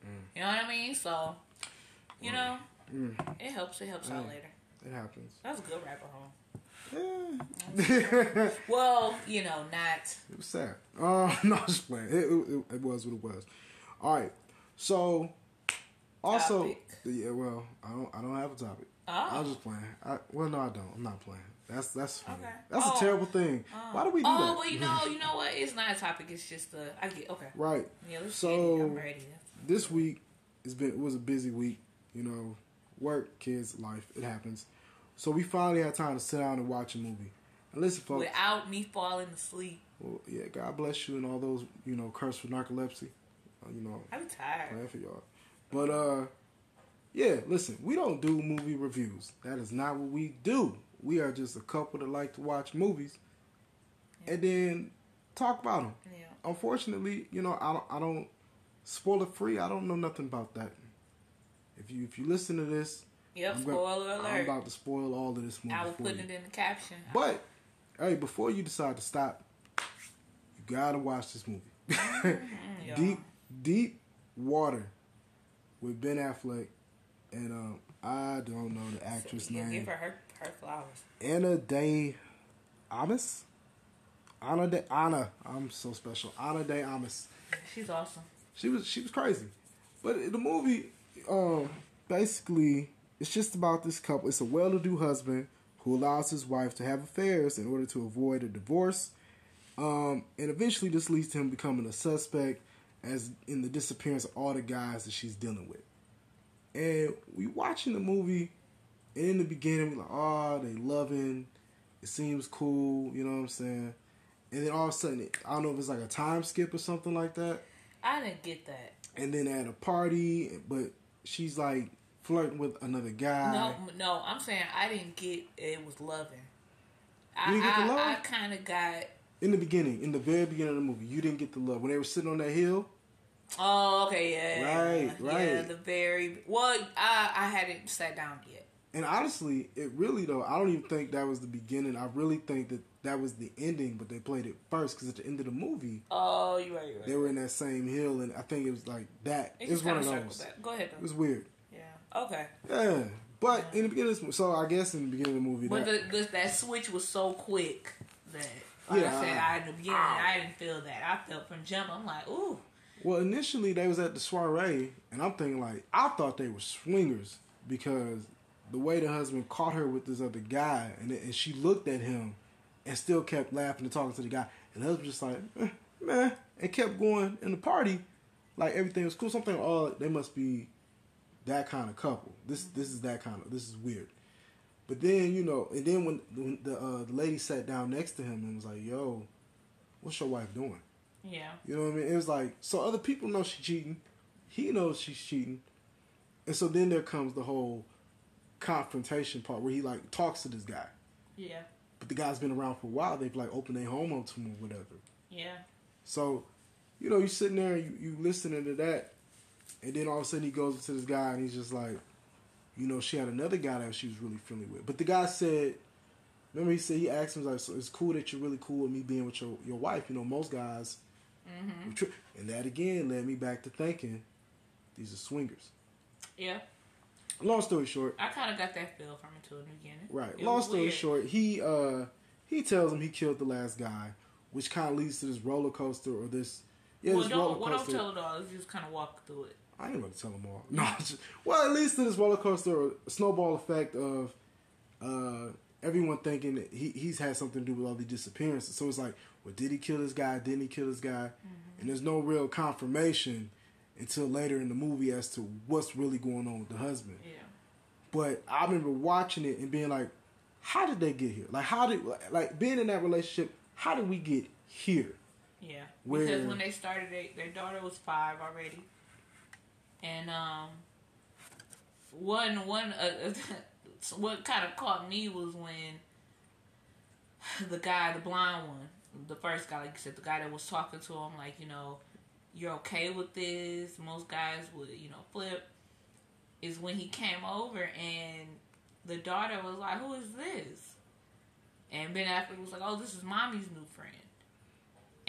Speaker 1: Mm.
Speaker 2: You know what I mean? So, you know, it helps. It helps out
Speaker 1: Mm.
Speaker 2: later.
Speaker 1: it happens.
Speaker 2: That's a good rapper home.
Speaker 1: Yeah.
Speaker 2: Well, you know, not.
Speaker 1: It was sad. Uh, no, just playing. It, it, it was what it was. All right. So, also,
Speaker 2: Topic.
Speaker 1: yeah. Well, I don't. I don't have a topic.
Speaker 2: Oh.
Speaker 1: I was just playing. I, well, no, I don't. I'm not playing. That's that's funny.
Speaker 2: Okay.
Speaker 1: That's
Speaker 2: Oh.
Speaker 1: a terrible thing. Why do we do
Speaker 2: oh,
Speaker 1: that?
Speaker 2: well, you know, you know what? It's not a topic. It's just a. I get okay.
Speaker 1: Right.
Speaker 2: Yeah,
Speaker 1: So-
Speaker 2: get it. I'm ready.
Speaker 1: This week it's been it was a busy week. You know, work, kids, life. It happens. So we finally had time to sit down and watch a movie. And listen, folks.
Speaker 2: Without me falling asleep,
Speaker 1: Well, yeah, God bless you and all those you know cursed with narcolepsy. Uh, you know,
Speaker 2: I'm tired.
Speaker 1: praying for y'all. But uh, yeah, listen, we don't do movie reviews. That is not what we do. We are just a couple that like to watch movies and then talk about them.
Speaker 2: Yeah.
Speaker 1: Unfortunately, you know, I don't, I don't spoiler free. I don't know nothing about that. If you if you listen to this,
Speaker 2: Yep.
Speaker 1: I'm gonna-
Speaker 2: Spoiler
Speaker 1: I'm about to spoil all of this movie
Speaker 2: I will put
Speaker 1: you.
Speaker 2: it in the caption.
Speaker 1: But hey, before you decide to stop, you gotta watch this movie.
Speaker 2: y'all.
Speaker 1: Deep Deep Water with Ben Affleck and um I don't know the actress
Speaker 2: yeah,
Speaker 1: name.
Speaker 2: give her her, her flowers.
Speaker 1: Anna Day Amis? Anna Day Anna. I'm so special. Anna Day Amis.
Speaker 2: She's awesome.
Speaker 1: She was she was crazy. But the movie um basically it's just about this couple. It's a well-to-do husband who allows his wife to have affairs in order to avoid a divorce. Um, and eventually this leads to him becoming a suspect as in the disappearance of all the guys that she's dealing with. And we watching the movie and in the beginning we're like, oh, they loving, it seems cool, you know what I'm saying? And then all of a sudden, I don't know if it's like a time skip or something like that
Speaker 2: I didn't get that.
Speaker 1: and then at a party, but she's like flirting with another guy.
Speaker 2: No, no, I'm saying I didn't get it was loving. I,
Speaker 1: You didn't get the
Speaker 2: I,
Speaker 1: love?
Speaker 2: I kind of got.
Speaker 1: In the beginning, in the very beginning of the movie, you didn't get the love when they were sitting on that hill.
Speaker 2: Oh, okay, yeah,
Speaker 1: Right,
Speaker 2: yeah.
Speaker 1: right.
Speaker 2: The very well, I I hadn't sat down yet.
Speaker 1: And honestly, it really though, I don't even think that was the beginning. I really think that that was the ending, but they played it first because at the end of the movie,
Speaker 2: Oh, you're right, you're right.
Speaker 1: they were in that same hill, and I think it was like that.
Speaker 2: It
Speaker 1: It was one of those.
Speaker 2: Go ahead.
Speaker 1: It was weird.
Speaker 2: Yeah. Okay.
Speaker 1: Yeah, but in the beginning, of this, so I guess in the beginning of the movie,
Speaker 2: But
Speaker 1: that,
Speaker 2: the, the, that switch was so quick that, like
Speaker 1: Yeah.
Speaker 2: I said, I in the beginning, I didn't feel that. I felt from jump. I'm like, ooh,
Speaker 1: well, initially they was at the soiree, and I'm thinking like I thought they were swingers because the way the husband caught her with this other guy, and, and she looked at him and still kept laughing and talking to the guy, and the husband just like, eh, man, and kept going in the party like everything was cool. Something, oh, they must be that kind of couple. This this is that kind of this is weird. But then you know, and then when, when the uh, the lady sat down next to him and was like, "Yo, what's your wife doing?"
Speaker 2: yeah,
Speaker 1: You know what I mean? It was like so other people know she's cheating. He knows she's cheating, and so then there comes the whole confrontation part where he like talks to this guy,
Speaker 2: yeah,
Speaker 1: but the guy's been around for a while. They've like opened their home up to him or whatever.
Speaker 2: yeah,
Speaker 1: So, you know, you sitting there, and you you listening to that, and then all of a sudden he goes to this guy and he's just like, you know, she had another guy that she was really friendly with. But the guy said, remember he said he asked him like, so it's cool that you're really cool with me being with your your wife. You know, most guys, would tri- and that again led me back to thinking these are swingers.
Speaker 2: yeah.
Speaker 1: Long story short,
Speaker 2: I kind of got that feel from it too in the beginning.
Speaker 1: Right.
Speaker 2: It
Speaker 1: Long story
Speaker 2: weird.
Speaker 1: short, he uh he tells him he killed the last guy, which kind of leads to this roller coaster or this yeah
Speaker 2: well,
Speaker 1: this
Speaker 2: don't,
Speaker 1: roller
Speaker 2: well, don't
Speaker 1: coaster.
Speaker 2: tell it all. Let's just kind of walk through it.
Speaker 1: I ain't gonna tell them all. No, just- well, at least to this roller coaster or snowball effect of uh everyone thinking that he he's had something to do with all these disappearances. So it's like, well, did he kill this guy? Didn't he kill this guy? And there's no real confirmation until later in the movie as to what's really going on with the husband.
Speaker 2: Yeah.
Speaker 1: But I remember watching it and being like, how did they get here? Like, how did, like, being in that relationship, how did we get here?
Speaker 2: Yeah,
Speaker 1: Where-
Speaker 2: because when they started, they, their daughter was five already, and um, one one uh, what kind of caught me was when the guy, the blind one, the first guy, like you said, the guy that was talking to him, like you know, you're okay with this. Most guys would, you know, flip. Is when he came over and the daughter was like, "Who is this?" And Ben Affleck was like, "Oh, this is mommy's new friend."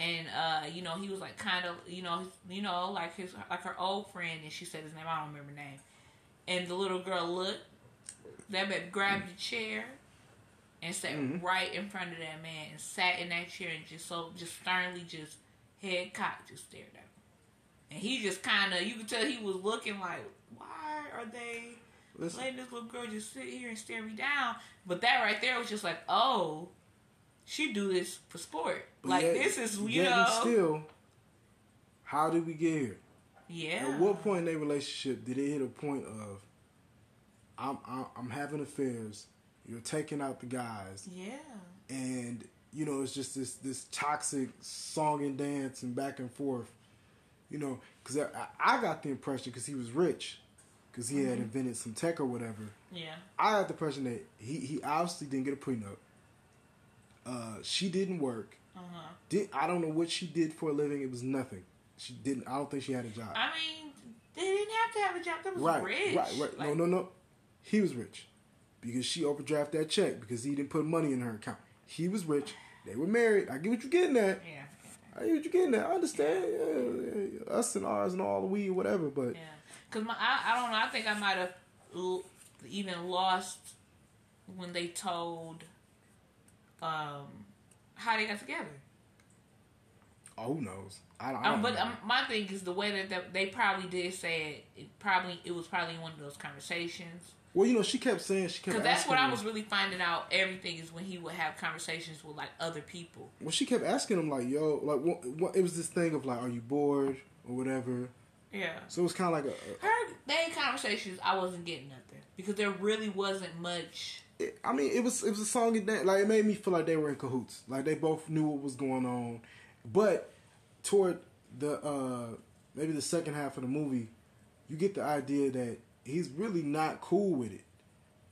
Speaker 2: And uh, you know, he was like kind of, you know, you know, like his like her old friend, and she said his name. I don't remember name. And the little girl looked. That man grabbed the chair and sat right in front of that man and sat in that chair and just so just sternly, just head cocked, just stared at him. And he just kind of, you could tell he was looking like, why are they
Speaker 1: Listen,
Speaker 2: letting this little girl just sit here and stare me down? But that right there was just like, oh, she do this for sport.
Speaker 1: but
Speaker 2: Like
Speaker 1: yet-
Speaker 2: this is you know,
Speaker 1: still, how did we get here?
Speaker 2: yeah.
Speaker 1: At what point in their relationship did it hit a point of, I'm, I'm, I'm having affairs, you're taking out the guys,
Speaker 2: Yeah,
Speaker 1: and you know it's just this this toxic song and dance and back and forth you know because I, I got the impression because he was rich because he
Speaker 2: Mm-hmm.
Speaker 1: had invented some tech or whatever
Speaker 2: yeah,
Speaker 1: i got the impression that he, he obviously didn't get a prenup uh, she didn't work
Speaker 2: uh huh.
Speaker 1: did, i don't know what she did for a living it was nothing she didn't i don't think she had a job
Speaker 2: I mean, they didn't have to have a job. That was
Speaker 1: right
Speaker 2: rich.
Speaker 1: right right no
Speaker 2: Like,
Speaker 1: no no he was rich because she overdraft that check because he didn't put money in her account he was rich they were married i get what you're getting at
Speaker 2: Yeah,
Speaker 1: I get what you're getting at. I understand. Yeah, yeah, us and ours and all the weed, whatever. But
Speaker 2: yeah. Because my, I, I don't know. I think I might have l- even lost when they told um how they got together.
Speaker 1: oh, who knows? I don't. I don't
Speaker 2: Um, but um, my thing is the way that they, they probably did say it. It probably it was probably one of those conversations.
Speaker 1: well, you know, she kept saying she kept.
Speaker 2: Because that's what
Speaker 1: asking
Speaker 2: I was really finding out. Everything is when he would have conversations with like other people.
Speaker 1: Well, she kept asking him like, "Yo, like, what, what?" It was this thing of like, "Are you bored or whatever?"
Speaker 2: Yeah.
Speaker 1: So it was kind of like a.
Speaker 2: Her they conversations, I wasn't getting nothing because there really wasn't much.
Speaker 1: It, I mean, it was it was a song and dance. Like it made me feel like they were in cahoots. Like they both knew what was going on. But toward the uh maybe the second half of the movie, you get the idea that he's really not cool with it.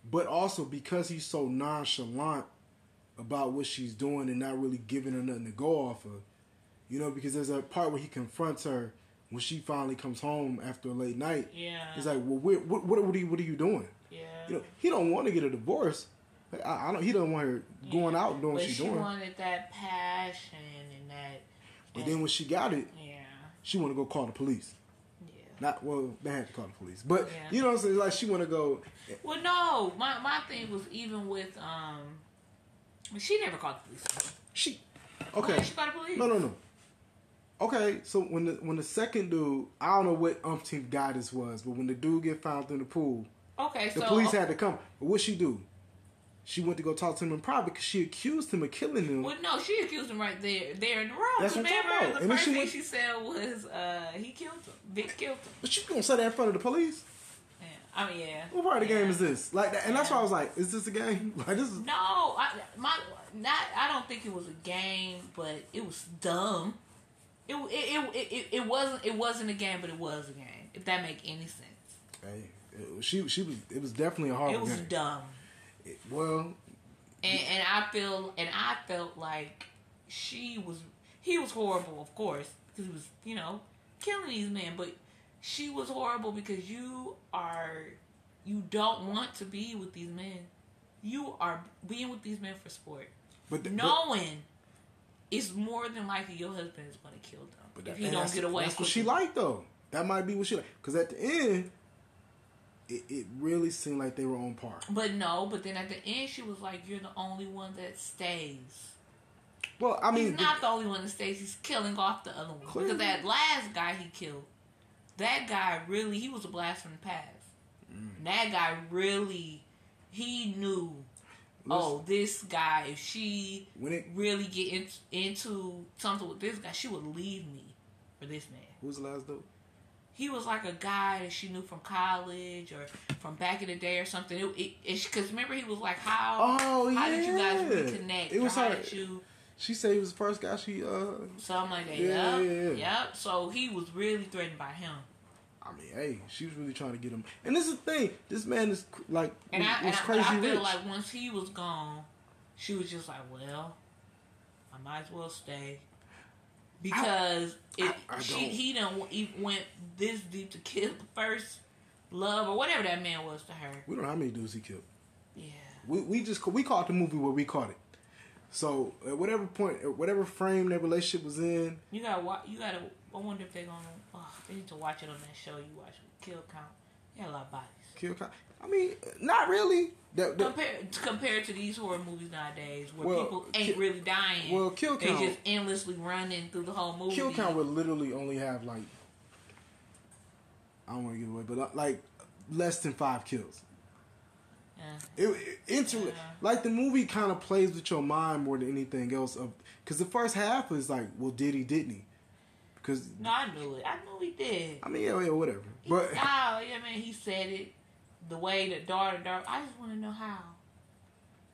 Speaker 1: But also because he's so nonchalant about what she's doing and not really giving her nothing to go off of. You know, because there's a part where he confronts her when she finally comes home after a late night.
Speaker 2: Yeah.
Speaker 1: He's like, "Well, what what what are you, what are you doing?"
Speaker 2: Yeah.
Speaker 1: You know, he don't want to get a divorce. I, I don't. He don't want her going out doing
Speaker 2: but
Speaker 1: what she's
Speaker 2: she
Speaker 1: doing.
Speaker 2: wanted that passion and that.
Speaker 1: but then when she got it,
Speaker 2: yeah,
Speaker 1: she want to go call the police.
Speaker 2: yeah.
Speaker 1: Not well, they had to call the police, but
Speaker 2: Yeah.
Speaker 1: you know what I'm saying. Like she want to go.
Speaker 2: Well, no, my my thing was even with um, she never called the police.
Speaker 1: She okay.
Speaker 2: she call the police?
Speaker 1: No, no, no. Okay, so when the when the second dude, I don't know what umpteenth guy this was, but when the dude get found in the pool,
Speaker 2: Okay, so
Speaker 1: the
Speaker 2: so
Speaker 1: police had to come. But what she do? She went to go talk to him in private because she accused him of killing him.
Speaker 2: Well, no, she accused him right there, there in the room.
Speaker 1: That's what I'm talking about.
Speaker 2: the
Speaker 1: And
Speaker 2: first
Speaker 1: she
Speaker 2: thing
Speaker 1: went-
Speaker 2: she said was, uh, "He killed him. Vic killed him."
Speaker 1: But she gonna say that in front of the police?
Speaker 2: Yeah. I mean, yeah.
Speaker 1: What part of the
Speaker 2: Yeah.
Speaker 1: game is this? Like, that, and that's why I was like, is this a game? Like, this is.
Speaker 2: No, I my not. I don't think it was a game, but it was dumb. It it it it, it, wasn't it wasn't a game, but it was a game. If that make any sense,
Speaker 1: Hey, she she was. It was definitely a horrible
Speaker 2: it was
Speaker 1: game.
Speaker 2: dumb.
Speaker 1: It- well,
Speaker 2: And and I feel and I felt like she was he was horrible, of course, because he was you know killing these men, but she was horrible because you are you don't want to be with these men. You are being with these men for sport.
Speaker 1: but the,
Speaker 2: knowing it's more than likely your husband is going to kill them
Speaker 1: but,
Speaker 2: if
Speaker 1: that-
Speaker 2: he
Speaker 1: and
Speaker 2: don't
Speaker 1: that's-
Speaker 2: get away.
Speaker 1: That's what she liked though. That might be what she like. Because at the end, it, it really seemed like they were on par.
Speaker 2: But no, but then at the end she was like, "You're the only one that stays."
Speaker 1: Well, I mean,
Speaker 2: he's not the only one that stays. He's killing off the other one because that last guy he killed, that guy really he was a blast from the past.
Speaker 1: Mm.
Speaker 2: That guy really, he knew. Oh, this guy. If she
Speaker 1: when it
Speaker 2: really get in, into something with this guy, she would leave me for this man.
Speaker 1: Who's the last dude?
Speaker 2: He was like a guy that she knew from college or from back in the day or something. It, because remember he was like, how
Speaker 1: Oh,
Speaker 2: how did you guys reconnect?
Speaker 1: It was
Speaker 2: how
Speaker 1: her-
Speaker 2: did you
Speaker 1: She said he was the first guy she. uh
Speaker 2: something like that?
Speaker 1: Yeah,
Speaker 2: yep,
Speaker 1: yeah, yeah.
Speaker 2: yep. So he was really threatened by him.
Speaker 1: I mean, hey, she was really trying to get him. And this is the thing. This man is like
Speaker 2: And
Speaker 1: was,
Speaker 2: I, and
Speaker 1: was
Speaker 2: I,
Speaker 1: crazy
Speaker 2: I feel
Speaker 1: rich.
Speaker 2: like once he was gone, she was just like, well, I might as well stay. Because it,
Speaker 1: I- I
Speaker 2: she, he done he went this deep to kill the first love or whatever that man was to her.
Speaker 1: we don't know how many dudes he killed.
Speaker 2: Yeah.
Speaker 1: We we just we caught the movie where we caught it. So at whatever point, at whatever frame that relationship was in,
Speaker 2: You gotta watch. You gotta. I wonder if they're gonna. Oh, they need to watch it on that show you watch. Kill count. Yeah, a lot of bodies.
Speaker 1: kill. Con- I mean, not really. That, that-
Speaker 2: Compared compared to these horror movies nowadays, where
Speaker 1: Well,
Speaker 2: people ain't
Speaker 1: ki-
Speaker 2: really dying.
Speaker 1: well, kill
Speaker 2: They
Speaker 1: count-
Speaker 2: just endlessly running through the whole movie.
Speaker 1: kill count would literally only have like I don't want to give away, but uh, like less than five kills.
Speaker 2: Yeah.
Speaker 1: It, it inter-
Speaker 2: Yeah.
Speaker 1: like the movie kind of plays with your mind more than anything else. Of because the first half is like, well, did he? Didn't he? Because
Speaker 2: No, I knew it. I knew he did.
Speaker 1: I mean, yeah, yeah, whatever. But
Speaker 2: How? Yeah, man. He said it. The way the daughter, daughter. I just want to know how.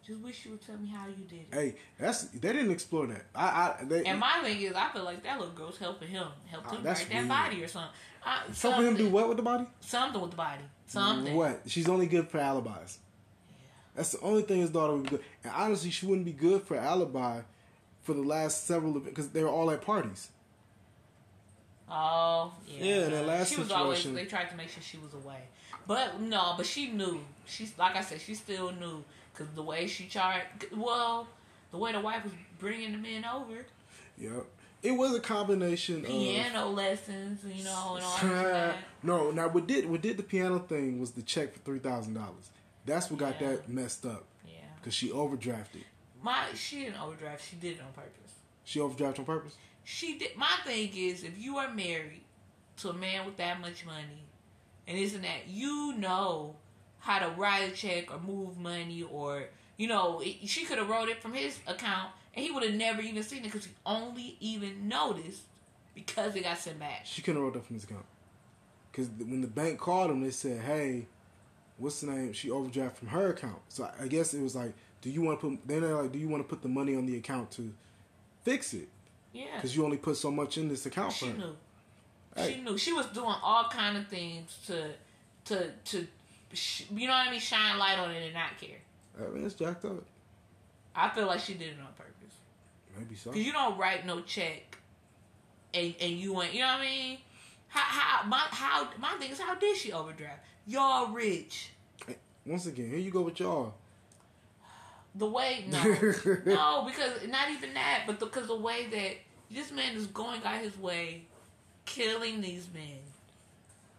Speaker 2: Just wish you would tell me how you did it.
Speaker 1: hey, that's they didn't explore that. I, I they
Speaker 2: And my thing is, I feel like that little girl's helping him, helped
Speaker 1: Oh,
Speaker 2: him write that body or something. I,
Speaker 1: helping him do what with the body?
Speaker 2: Something with the body. Something.
Speaker 1: What? She's only good for alibis. That's the only thing his daughter would be good. And honestly, she wouldn't be good for alibi for the last several because they were all at parties.
Speaker 2: Oh, yeah.
Speaker 1: Yeah, that last
Speaker 2: she was always.
Speaker 1: situation-
Speaker 2: They tried to make sure she was away, but no, but she knew. She's like I said, she still knew because the way she charged. Well, the way the wife was bringing the men over,
Speaker 1: Yep. It was a combination of
Speaker 2: piano lessons, you know, and all that.
Speaker 1: no, now what did what did the piano thing was the check for three thousand dollars. That's what got
Speaker 2: Yeah.
Speaker 1: that messed up
Speaker 2: Yeah,
Speaker 1: because she overdrafted.
Speaker 2: my she didn't overdraft. She did it on purpose.
Speaker 1: She overdrafted on purpose.
Speaker 2: She did. My thing is, if you are married to a man with that much money, and isn't that you know how to write a check or move money, or you know, it, she could have wrote it from his account, and he would have never even seen it because he only even noticed because it got sent back.
Speaker 1: She couldn't have wrote that from his account because when the bank called him, they said, "Hey, what's the name?" She overdrafted from her account. So I- guess it was like, "Do you want to put?" Then they're like, "Do you want to put the money on the account to fix it?"
Speaker 2: Yeah,
Speaker 1: Because you only put so much in this account for
Speaker 2: she knew. She knew. She was doing all kind of things to to to sh- you know what I mean, shine light on it and not care.
Speaker 1: I mean, it's jacked up.
Speaker 2: I feel like she did it on purpose.
Speaker 1: Maybe so.
Speaker 2: Cause you don't write no check, and and you ain't. You know what I mean? How how my how my thing is how did she overdraft? Y'all rich.
Speaker 1: Once again, here you go with y'all.
Speaker 2: The way no no because not even that, but because the, way that this man is going out his way, killing these men,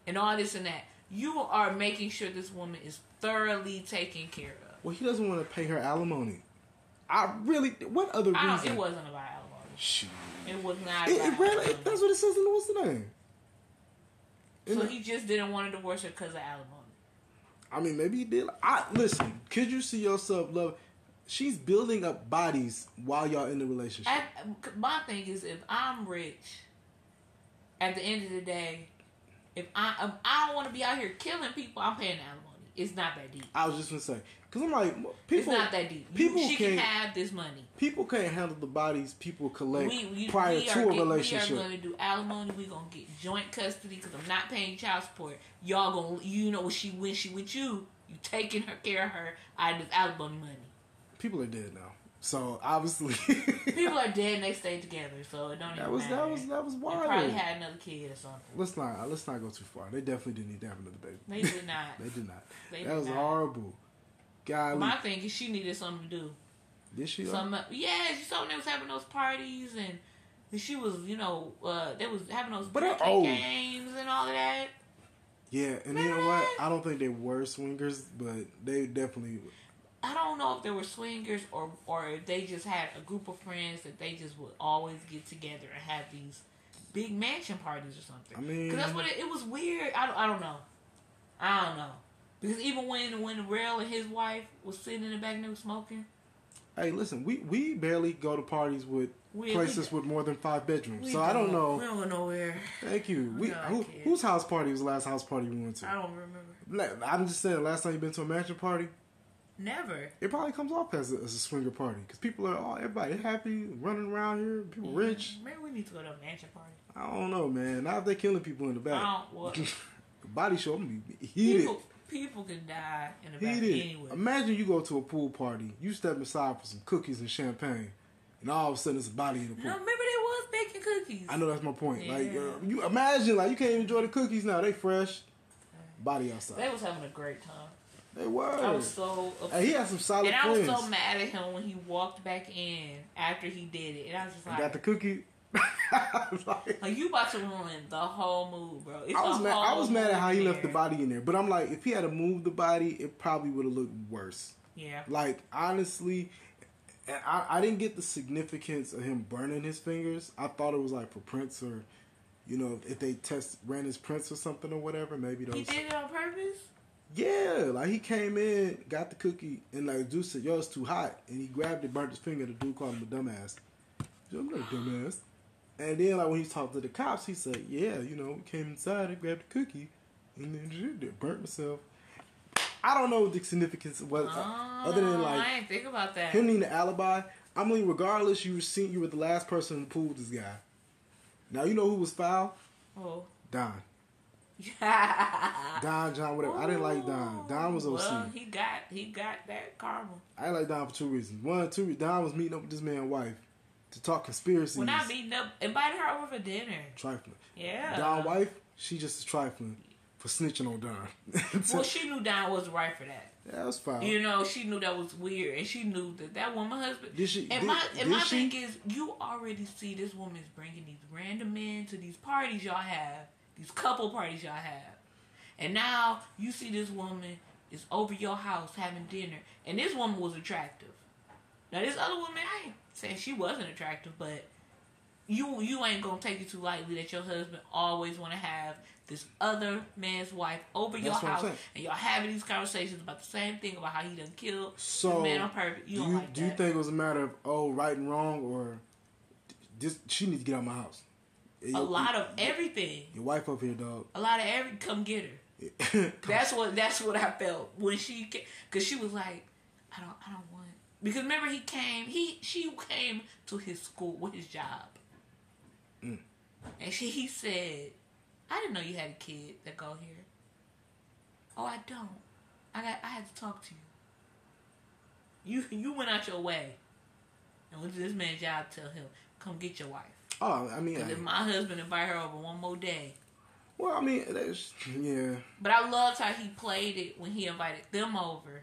Speaker 2: and all this and that. You are making sure this woman is thoroughly taken care of.
Speaker 1: Well, he doesn't want to pay her alimony. I really. What other
Speaker 2: I don't,
Speaker 1: reason?
Speaker 2: it wasn't about alimony.
Speaker 1: Shoot.
Speaker 2: It was not.
Speaker 1: It,
Speaker 2: about
Speaker 1: it really, it, that's what it says in the what's the name.
Speaker 2: so he just didn't want to divorce her because of alimony.
Speaker 1: I mean, maybe he did. I listen. Could you see yourself love? She's building up bodies while y'all in the relationship.
Speaker 2: I, my thing is, if I'm rich, at the end of the day, if I if I don't want to be out here killing people, I'm paying alimony. It's not that deep.
Speaker 1: I was just gonna say because I'm like people.
Speaker 2: it's not that deep. You-
Speaker 1: people
Speaker 2: she can
Speaker 1: can't-
Speaker 2: have this money.
Speaker 1: People can't handle the bodies people collect
Speaker 2: We, we,
Speaker 1: prior
Speaker 2: we
Speaker 1: to a
Speaker 2: relationship. We are going to do alimony. We're going to get joint custody because I'm not paying child support. Y'all going to, you know, when she when she with you, you taking her care of her out of this alimony money.
Speaker 1: People are dead now, so obviously
Speaker 2: People are dead and they stay together, so it don't even
Speaker 1: that was
Speaker 2: matter.
Speaker 1: that was that was
Speaker 2: They
Speaker 1: wild.
Speaker 2: probably had another kid or something.
Speaker 1: Let's not let's not go too far. They definitely didn't need to have another baby.
Speaker 2: They did not.
Speaker 1: They did not.
Speaker 2: They
Speaker 1: that
Speaker 2: did
Speaker 1: was
Speaker 2: not.
Speaker 1: horrible. Golly,
Speaker 2: My thing is she needed something to do.
Speaker 1: did she?
Speaker 2: Some, yeah, she saw them was having those parties and, she was, you know, uh, they was having those
Speaker 1: But they're
Speaker 2: games and all of that.
Speaker 1: Yeah, and you know what? I don't think they were swingers, but they definitely.
Speaker 2: I don't know if they were swingers or or if they just had a group of friends that they just would always get together and have these big mansion parties or something.
Speaker 1: I mean-
Speaker 2: 'Cause that's what it, it was weird. I, don't- I don't know. I don't know. Because even when when Rel and his wife was sitting in the back and they were smoking,
Speaker 1: Hey, listen, we we barely go to parties with
Speaker 2: We-
Speaker 1: places
Speaker 2: we-
Speaker 1: with more than five bedrooms, so I don't know.
Speaker 2: We don't go nowhere.
Speaker 1: Thank you. We
Speaker 2: No,
Speaker 1: who, whose house party was the last house party we went to?
Speaker 2: I don't remember.
Speaker 1: I'm just saying, last time you been to a mansion party,
Speaker 2: Never.
Speaker 1: it probably comes off as a, as a swinger party because people are all everybody happy running around here, people rich.
Speaker 2: Maybe we need to go to a mansion party.
Speaker 1: I don't know, man. Now if they killing people in the back,
Speaker 2: I don't. Well,
Speaker 1: the body show I'm gonna be heated.
Speaker 2: people, people can die in the back
Speaker 1: Heated.
Speaker 2: anyway.
Speaker 1: Imagine you go to a pool party, you step inside for some cookies and champagne, and all of a sudden it's a body in the pool.
Speaker 2: No, remember they was baking cookies.
Speaker 1: I know that's my point. Like uh, you imagine, like you can't even enjoy the cookies now. They fresh, body outside.
Speaker 2: They was having a great time.
Speaker 1: They were.
Speaker 2: I was so upset.
Speaker 1: He had some solid
Speaker 2: and I was so mad at him when he walked back in after he did it. And I was just like,
Speaker 1: got the cookie. like,
Speaker 2: like, you about to ruin the whole mood, bro. It's
Speaker 1: I was mad. I was mad at how he left the body in there. But I'm like, if he had to move the body, it probably would have looked worse.
Speaker 2: Yeah.
Speaker 1: Like honestly, and I, I didn't get the significance of him burning his fingers. I thought it was like for prints or, you know, if they test ran his prints or something or whatever. Maybe those.
Speaker 2: He did it on purpose?
Speaker 1: Yeah, like he came in, got the cookie, and like dude said, "Yo, it's too hot," and he grabbed it, burnt his finger. The dude called him a dumbass. I'm not a dumbass. And then like when he talked to the cops, he said, "Yeah, you know, came inside and grabbed the cookie, and then burnt myself." I don't know what the significance was, uh,
Speaker 2: Oh,
Speaker 1: other than like I
Speaker 2: didn't think about that.
Speaker 1: him needing an alibi. I mean, regardless, you were seen, you were the last person pool with this guy. Now you know who was foul?
Speaker 2: Oh.
Speaker 1: Don. Don, John, whatever. I didn't like Don. Don was OC.
Speaker 2: Well, he got he got that karma.
Speaker 1: I didn't like Don for two reasons. One, two, Don was meeting up with this man's wife to talk conspiracies.
Speaker 2: When I meeting up, invited her over for dinner.
Speaker 1: trifling.
Speaker 2: Yeah.
Speaker 1: Don wife, she just is trifling for snitching on Don.
Speaker 2: Well, she knew Don was right for that.
Speaker 1: yeah, that's fine.
Speaker 2: You know, she knew that was weird, and she knew that that woman husband.
Speaker 1: Did she-
Speaker 2: And
Speaker 1: did-
Speaker 2: my and my
Speaker 1: she?
Speaker 2: thing is, you already see this woman's bringing these random men to these parties y'all have, these couple parties y'all have, and now you see this woman is over your house having dinner, and this woman was attractive. Now this other woman, I ain't saying she wasn't attractive, but you you ain't gonna take it too lightly that your husband always want to have this other man's wife over your
Speaker 1: That's I'm
Speaker 2: house, and y'all having these conversations about the same thing about how he done killed
Speaker 1: so,
Speaker 2: man on purpose. You
Speaker 1: do
Speaker 2: don't
Speaker 1: you
Speaker 2: like
Speaker 1: do you think it was a matter of oh right and wrong or this? She needs to get out of my house.
Speaker 2: A lot of everything,
Speaker 1: your wife up here, dog.
Speaker 2: a lot of every come get her. That's what that's what I felt when she because she was like, I don't I don't want because remember he came he she came to his school with his job, mm. and she he said, I didn't know you had a kid that go here. Oh, I don't. I got. I had to talk to you. You you went out your way, and went to this man's job. Tell him, come get your wife.
Speaker 1: Oh, I mean,
Speaker 2: Because
Speaker 1: I-
Speaker 2: if my husband invite her over one more day.
Speaker 1: well, I mean, that's, yeah.
Speaker 2: But I loved how he played it when he invited them over.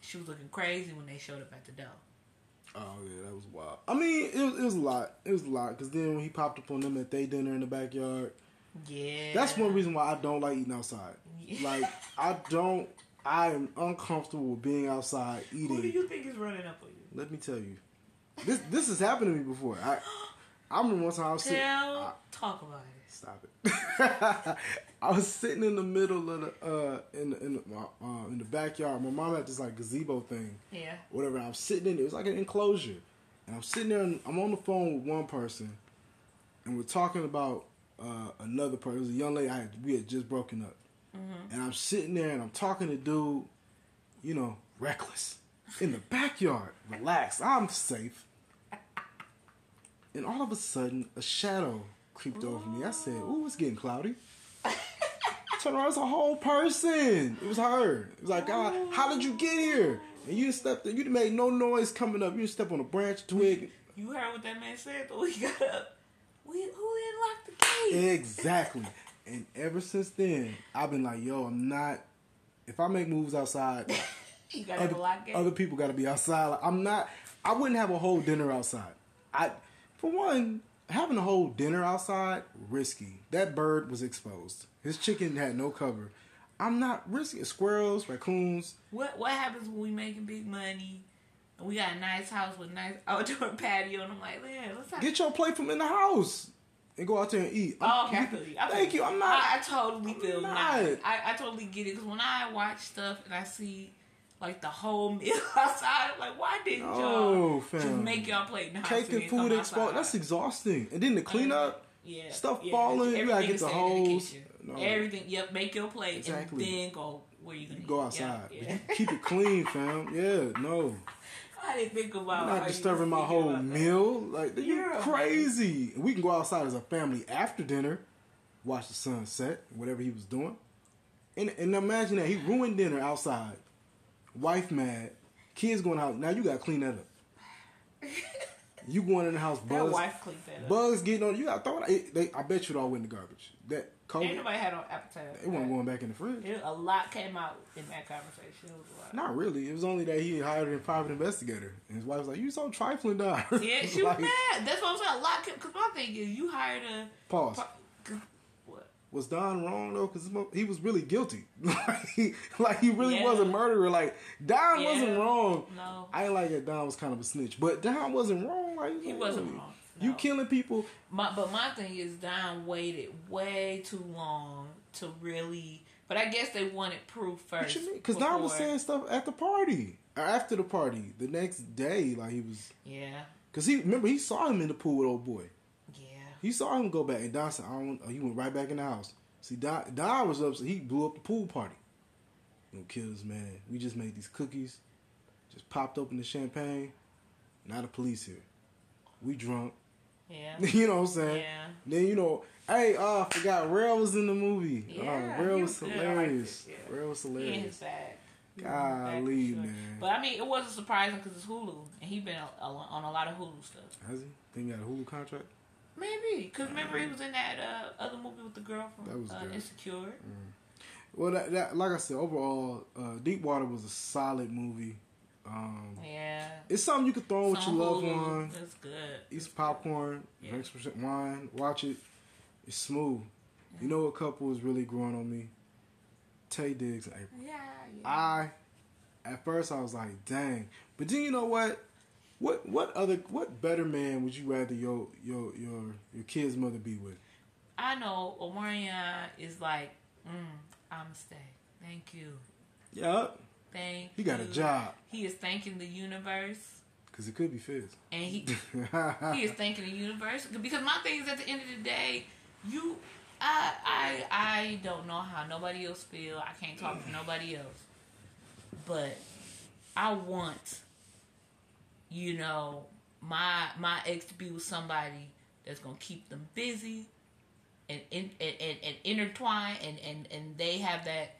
Speaker 2: She was looking crazy when they showed up at the door.
Speaker 1: Oh yeah, that was wild. I mean, it was, it was a lot. It was a lot because then when he popped up on them at they dinner in the backyard,
Speaker 2: Yeah.
Speaker 1: that's one reason why I don't like eating outside.
Speaker 2: Yeah.
Speaker 1: Like I don't. I am uncomfortable with being outside eating.
Speaker 2: Who do you think is running up on you?
Speaker 1: Let me tell you, this this has happened to me before. I I remember one time I was sitting.
Speaker 2: Tell,
Speaker 1: I-
Speaker 2: talk about it.
Speaker 1: Stop it. I was sitting in the middle of the uh in the, in the, uh, in the backyard. My mom had this like gazebo thing,
Speaker 2: Yeah.
Speaker 1: whatever. I was sitting in it. It was like an enclosure, and I'm sitting there. and I'm on the phone with one person, and we're talking about uh, another person. It was a young lady. I had, we had just broken up, and I'm sitting there and I'm talking to dude, you know, reckless in the backyard, Relax. I'm safe. And all of a sudden, a shadow creeped over me. I said, "Ooh, it's getting cloudy." Turn around, it's a whole person. It was her. It was like, God, how did you get here? And you stepped. You didn't no noise coming up. You didn't step on a branch, twig.
Speaker 2: You heard what that man said, but we got up. We, who didn't lock the gate?
Speaker 1: Exactly. And ever since then, I've been like, yo, I'm not. If I make moves outside,
Speaker 2: You got to have
Speaker 1: other,
Speaker 2: a lock gate.
Speaker 1: other people got to be outside. Like, I'm not. I wouldn't have a whole dinner outside. I, for one, having a whole dinner outside risky. That bird was exposed. His chicken had no cover. I'm not risking squirrels, raccoons.
Speaker 2: What what happens when we making big money and we got a nice house with a nice outdoor patio and I'm like, man, let's not
Speaker 1: Get your plate from in the house and go out there and eat.
Speaker 2: Oh,
Speaker 1: I'm-
Speaker 2: okay, I feel you. I feel
Speaker 1: Thank you. I'm not.
Speaker 2: I, I totally feel
Speaker 1: not.
Speaker 2: not. I, I totally get it because when I watch stuff and I see like the whole meal outside, I'm like, why didn't
Speaker 1: Oh,
Speaker 2: y'all just make y'all plate in the house?
Speaker 1: cake and food
Speaker 2: outside?
Speaker 1: That's exhausting. And then the cleanup.
Speaker 2: yeah,
Speaker 1: stuff
Speaker 2: yeah.
Speaker 1: falling, you gotta get the
Speaker 2: holes. in the
Speaker 1: hose.
Speaker 2: kitchen.
Speaker 1: No.
Speaker 2: Everything. Yep. Make your plate
Speaker 1: Exactly.
Speaker 2: and then go where you gonna
Speaker 1: Go
Speaker 2: eat.
Speaker 1: outside.
Speaker 2: Yeah, yeah.
Speaker 1: keep it clean, fam. Yeah, no.
Speaker 2: I didn't think about.
Speaker 1: I'm not disturbing my whole meal. Like, you
Speaker 2: Yeah.
Speaker 1: crazy. We can go outside as a family after dinner, watch the sunset, whatever he was doing. And, and imagine that he ruined dinner outside. Wife mad, kids going out. Now you got to clean that up. You going in the house,
Speaker 2: That
Speaker 1: bugs,
Speaker 2: wife cleaned that up.
Speaker 1: bugs getting on. You got throw it. It- They, I bet you it all went in the garbage. That
Speaker 2: Ain't
Speaker 1: COVID,
Speaker 2: nobody had no appetite.
Speaker 1: it wasn't going back in the fridge.
Speaker 2: It- a lot came out in that conversation. It was a lot.
Speaker 1: Not really. It was only that he hired a private investigator, and his wife was like, "You so trifling, dog."
Speaker 2: Yeah, she was mad. That's what I'm saying. A lot because my thing is, you hired a.
Speaker 1: Pause.
Speaker 2: What?
Speaker 1: Was Don wrong though? Because he was really guilty. like, he, like he really
Speaker 2: Yeah.
Speaker 1: was a murderer. Like Don
Speaker 2: Yeah.
Speaker 1: wasn't wrong.
Speaker 2: No.
Speaker 1: I like that Don was kind of a snitch, but Don wasn't wrong. Like
Speaker 2: He
Speaker 1: like,
Speaker 2: wasn't
Speaker 1: really.
Speaker 2: wrong.
Speaker 1: You killing people.
Speaker 2: My, but my thing is, Don waited way too long to really. But I guess they wanted proof first.
Speaker 1: Because Don was saying stuff at the party, or after the party, the next day. Like he was,
Speaker 2: Yeah,
Speaker 1: because he remember he saw him in the pool with old boy.
Speaker 2: Yeah.
Speaker 1: He saw him go back, and Don said, "I don't." Oh, he went right back in the house. See, Don, Don was up. So He blew up the pool party. You know, kill this man. We just made these cookies. Just popped open the champagne. Now the police here. We drunk.
Speaker 2: Yeah.
Speaker 1: you know what I'm saying?
Speaker 2: Yeah.
Speaker 1: Then you know, hey, oh, I forgot Rel was in the movie.
Speaker 2: Uh, yeah,
Speaker 1: oh,
Speaker 2: Rel
Speaker 1: was
Speaker 2: was good. I liked
Speaker 1: hilarious.
Speaker 2: yeah.
Speaker 1: Rel was
Speaker 2: He in his
Speaker 1: hilarious.
Speaker 2: bag. He was in his bag for
Speaker 1: Golly,
Speaker 2: sure.
Speaker 1: man.
Speaker 2: But I mean, it wasn't surprising because it's Hulu, and he's been on a lot of Hulu stuff.
Speaker 1: Has he? Think he got a Hulu contract?
Speaker 2: Maybe because remember he was in that uh, other movie with the girl from
Speaker 1: That was
Speaker 2: uh,
Speaker 1: good.
Speaker 2: Insecure.
Speaker 1: Well, that, that like I said, overall, uh, Deep Water was a solid movie. Um,
Speaker 2: Yeah.
Speaker 1: It's something you can throw on with your loved
Speaker 2: Hulu.
Speaker 1: one.
Speaker 2: That's good.
Speaker 1: Eat some popcorn,
Speaker 2: Yeah.
Speaker 1: drink some wine, watch it. It's smooth. You know what couple is really growing on me? Taye Diggs and Apryl.
Speaker 2: Yeah. yeah.
Speaker 1: I, at first, I was like, dang. But then you know what? What what other what better man would you rather your your your your kid's mother be with?
Speaker 2: I know Omarion is like, mm, I'm stay. Thank you.
Speaker 1: Yeah,
Speaker 2: Thank
Speaker 1: he got a job
Speaker 2: He is thanking the universe.
Speaker 1: because it could be Fizz.
Speaker 2: And he he is thanking the universe. Because my thing is at the end of the day, you I I I don't know how nobody else feel. I can't talk for nobody else. But I want you know, my my ex to be with somebody that's gonna keep them busy and and, and, and intertwine and, and, and they have that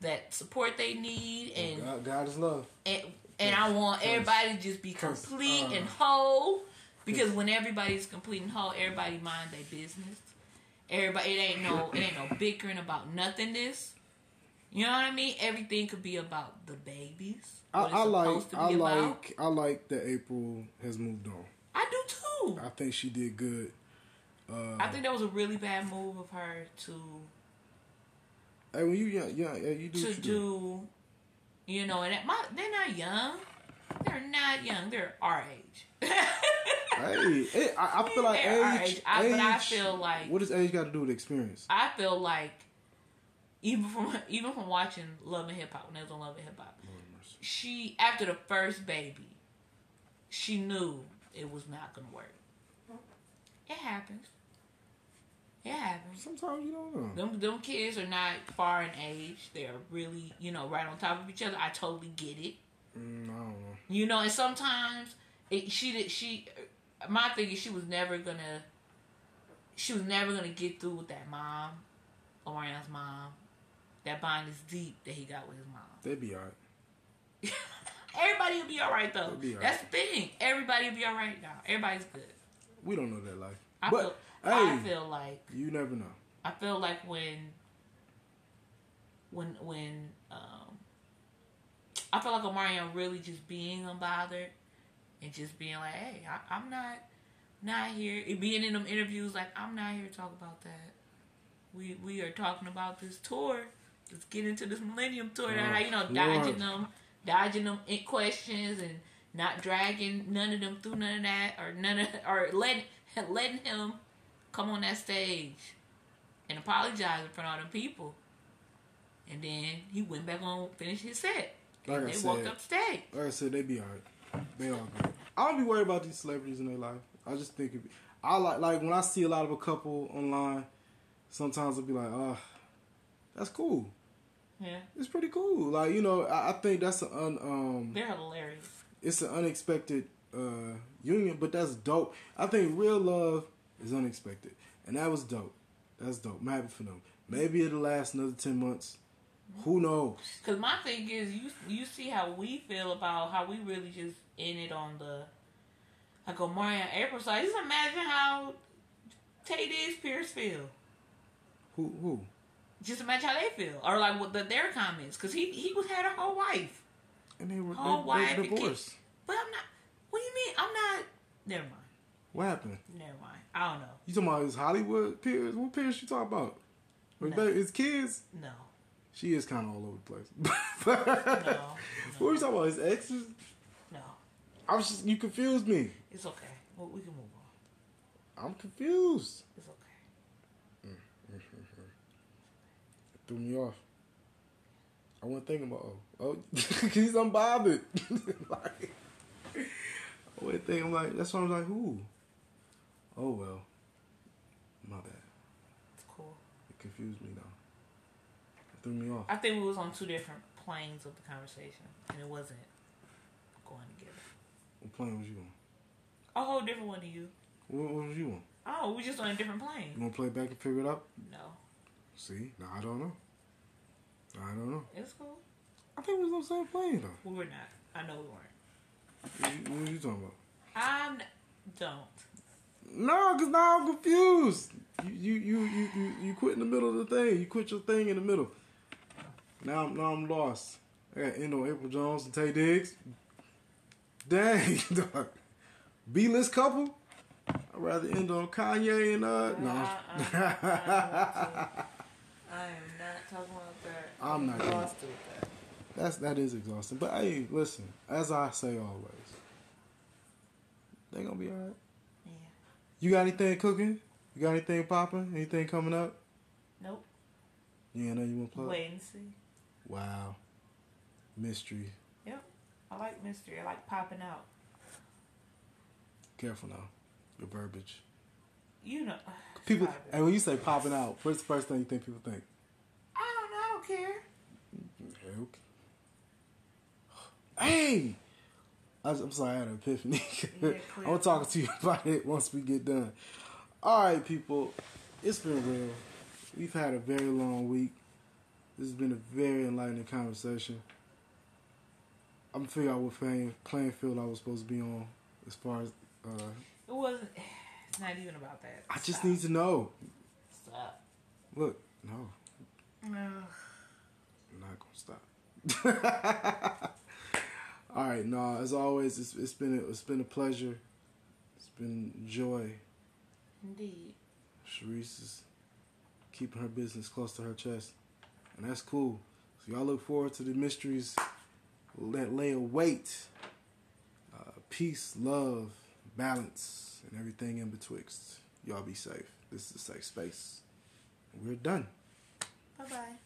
Speaker 2: that support they need and
Speaker 1: God, God is love.
Speaker 2: and, and I want everybody to just be complete
Speaker 1: uh,
Speaker 2: and whole. Because when everybody's complete and whole, everybody mind their business. Everybody, it ain't no, it ain't no bickering about nothingness. You know what I mean? Everything could be about the babies.
Speaker 1: I, I like I
Speaker 2: about.
Speaker 1: like I like that Apryl has moved on.
Speaker 2: I do too.
Speaker 1: I think she did good. Uh,
Speaker 2: I think that was a really bad move of her to
Speaker 1: hey, when you young, young, you do
Speaker 2: to
Speaker 1: you
Speaker 2: do, you know, and at my, they're not young. They're not young. They're our age.
Speaker 1: Hey, I, I feel like age,
Speaker 2: age. I- but I feel like-
Speaker 1: what does age got to do with experience?
Speaker 2: I feel like even from even from watching Love and Hip Hop when they was on Love and Hip Hop, she after the first baby, she knew it was not gonna work. It happens. It happens.
Speaker 1: Sometimes you don't know.
Speaker 2: Them them kids are not far in age. They're really you know right on top of each other. I totally get it.
Speaker 1: Mm, I don't know.
Speaker 2: You know, and sometimes it, she did. She, my thing is, she was never gonna. She was never gonna get through with that mom, Orion's mom. That bond is deep that he got with his mom.
Speaker 1: They'd be alright.
Speaker 2: Everybody will be all right though.
Speaker 1: All
Speaker 2: That's the thing. Everybody will be all right now. Everybody's good.
Speaker 1: We don't know that life,
Speaker 2: I
Speaker 1: but
Speaker 2: feel.
Speaker 1: hey,
Speaker 2: I feel like
Speaker 1: you never know.
Speaker 2: I feel like when when when um I feel like Omarion really just being unbothered and just being like, hey, I, I'm not not here being in them interviews like I'm not here to talk about that. We we are talking about this tour. Let's get into this Millennium tour.
Speaker 1: Lord,
Speaker 2: you know,
Speaker 1: Lord.
Speaker 2: dodging them, dodging them in questions and not dragging none of them through none of that or none of or letting letting him come on that stage and apologize in front of all them people. And then he went back on, finished his set.
Speaker 1: Like
Speaker 2: and
Speaker 1: I
Speaker 2: they walked up stage.
Speaker 1: like I said, they be alright. They all good. I don't be worried about these celebrities in their life. I just think it be, I like like when I see a lot of a couple online. Sometimes I'll be like, oh, that's cool.
Speaker 2: Yeah,
Speaker 1: It's pretty cool. Like you know, I, I think that's an un, um,
Speaker 2: they're hilarious.
Speaker 1: it's an unexpected uh, union, but that's dope. I think real love is unexpected, and that was dope. That's dope. I'm happy for them. Maybe it'll last another ten months. Who knows?
Speaker 2: Cause my thing is, you you see how we feel about how we really just in it on the like Omari and Apryl side. Just imagine how Taye Diggs Pierce feel.
Speaker 1: Who who?
Speaker 2: Just imagine how they feel, or like what the, their comments. Cause he he was had a whole wife,
Speaker 1: And they were
Speaker 2: whole
Speaker 1: they,
Speaker 2: wife
Speaker 1: they divorced.
Speaker 2: But I'm not. What do you mean? I'm not. Never mind.
Speaker 1: What happened?
Speaker 2: Never mind. I don't know.
Speaker 1: You talking about his Hollywood peers? What peers you talking about? His,
Speaker 2: No.
Speaker 1: his kids?
Speaker 2: No.
Speaker 1: She is kind of all over the place.
Speaker 2: No.
Speaker 1: What are you talking about? His exes?
Speaker 2: No.
Speaker 1: I was just you confused me.
Speaker 2: It's okay. Well, we can move on.
Speaker 1: I'm confused.
Speaker 2: It's okay.
Speaker 1: Threw me off. I wasn't thinking about oh, oh, he's unbothered. like, I wasn't thinking like that's why I was like, who? Oh well, my bad.
Speaker 2: It's cool.
Speaker 1: It confused me though. It threw me off.
Speaker 2: I think we was on two different planes of the conversation, and it wasn't going together.
Speaker 1: What plane was you on?
Speaker 2: A whole different one to you.
Speaker 1: What, what was you on?
Speaker 2: Oh, we just on a different plane.
Speaker 1: You want to play back and figure it out?
Speaker 2: No,
Speaker 1: See, now I don't know. I don't know.
Speaker 2: it's cool.
Speaker 1: I think we was on the same plane though.
Speaker 2: We were not. I know we weren't.
Speaker 1: What what you talking about?
Speaker 2: I'm don't.
Speaker 1: No, cause now I'm confused. You you you you you, you quit in the middle of the thing. You quit your thing in the middle. Now I'm now I'm lost. I got Endo, Apryl Jones, and Taye Diggs. Dang, dog. B list couple. I'd rather end on Kanye and uh no.
Speaker 2: I am not talking about that.
Speaker 1: I'm not
Speaker 2: exhausted with that.
Speaker 1: That's that is exhausting. But hey, listen, as I say always, they gonna be alright.
Speaker 2: Yeah.
Speaker 1: You got anything cooking? You got anything popping? Anything coming up?
Speaker 2: Nope.
Speaker 1: Yeah, know you wanna play?
Speaker 2: Wait and see.
Speaker 1: Wow. Mystery.
Speaker 2: Yep. I like mystery. I like popping out.
Speaker 1: Careful now. Your verbiage.
Speaker 2: You know.
Speaker 1: People and when you say popping out, what's the first thing you think people think?
Speaker 2: I don't know. I don't care.
Speaker 1: Okay. Hey! I, I'm sorry, I had an epiphany.
Speaker 2: Yeah,
Speaker 1: I'm gonna talk to you about it once we get done. All right, people. It's been real. We've had a very long week. This has been a very enlightening conversation. I'm figure out what playing, playing field I was supposed to be on as far as. Uh,
Speaker 2: It wasn't. It's not even about that.
Speaker 1: I just
Speaker 2: Stop.
Speaker 1: need to know.
Speaker 2: Stop.
Speaker 1: Look, no,
Speaker 2: Ugh.
Speaker 1: I'm not gonna stop. All right, no. As always, it's, it's been a, it's been a pleasure. It's been joy.
Speaker 2: Indeed.
Speaker 1: Sharice is keeping her business close to her chest, and that's cool. So y'all look forward to the mysteries that lay await. Uh, peace, love, balance, and everything in betwixt. Y'all be safe. This is a safe space. We're done.
Speaker 2: Bye bye.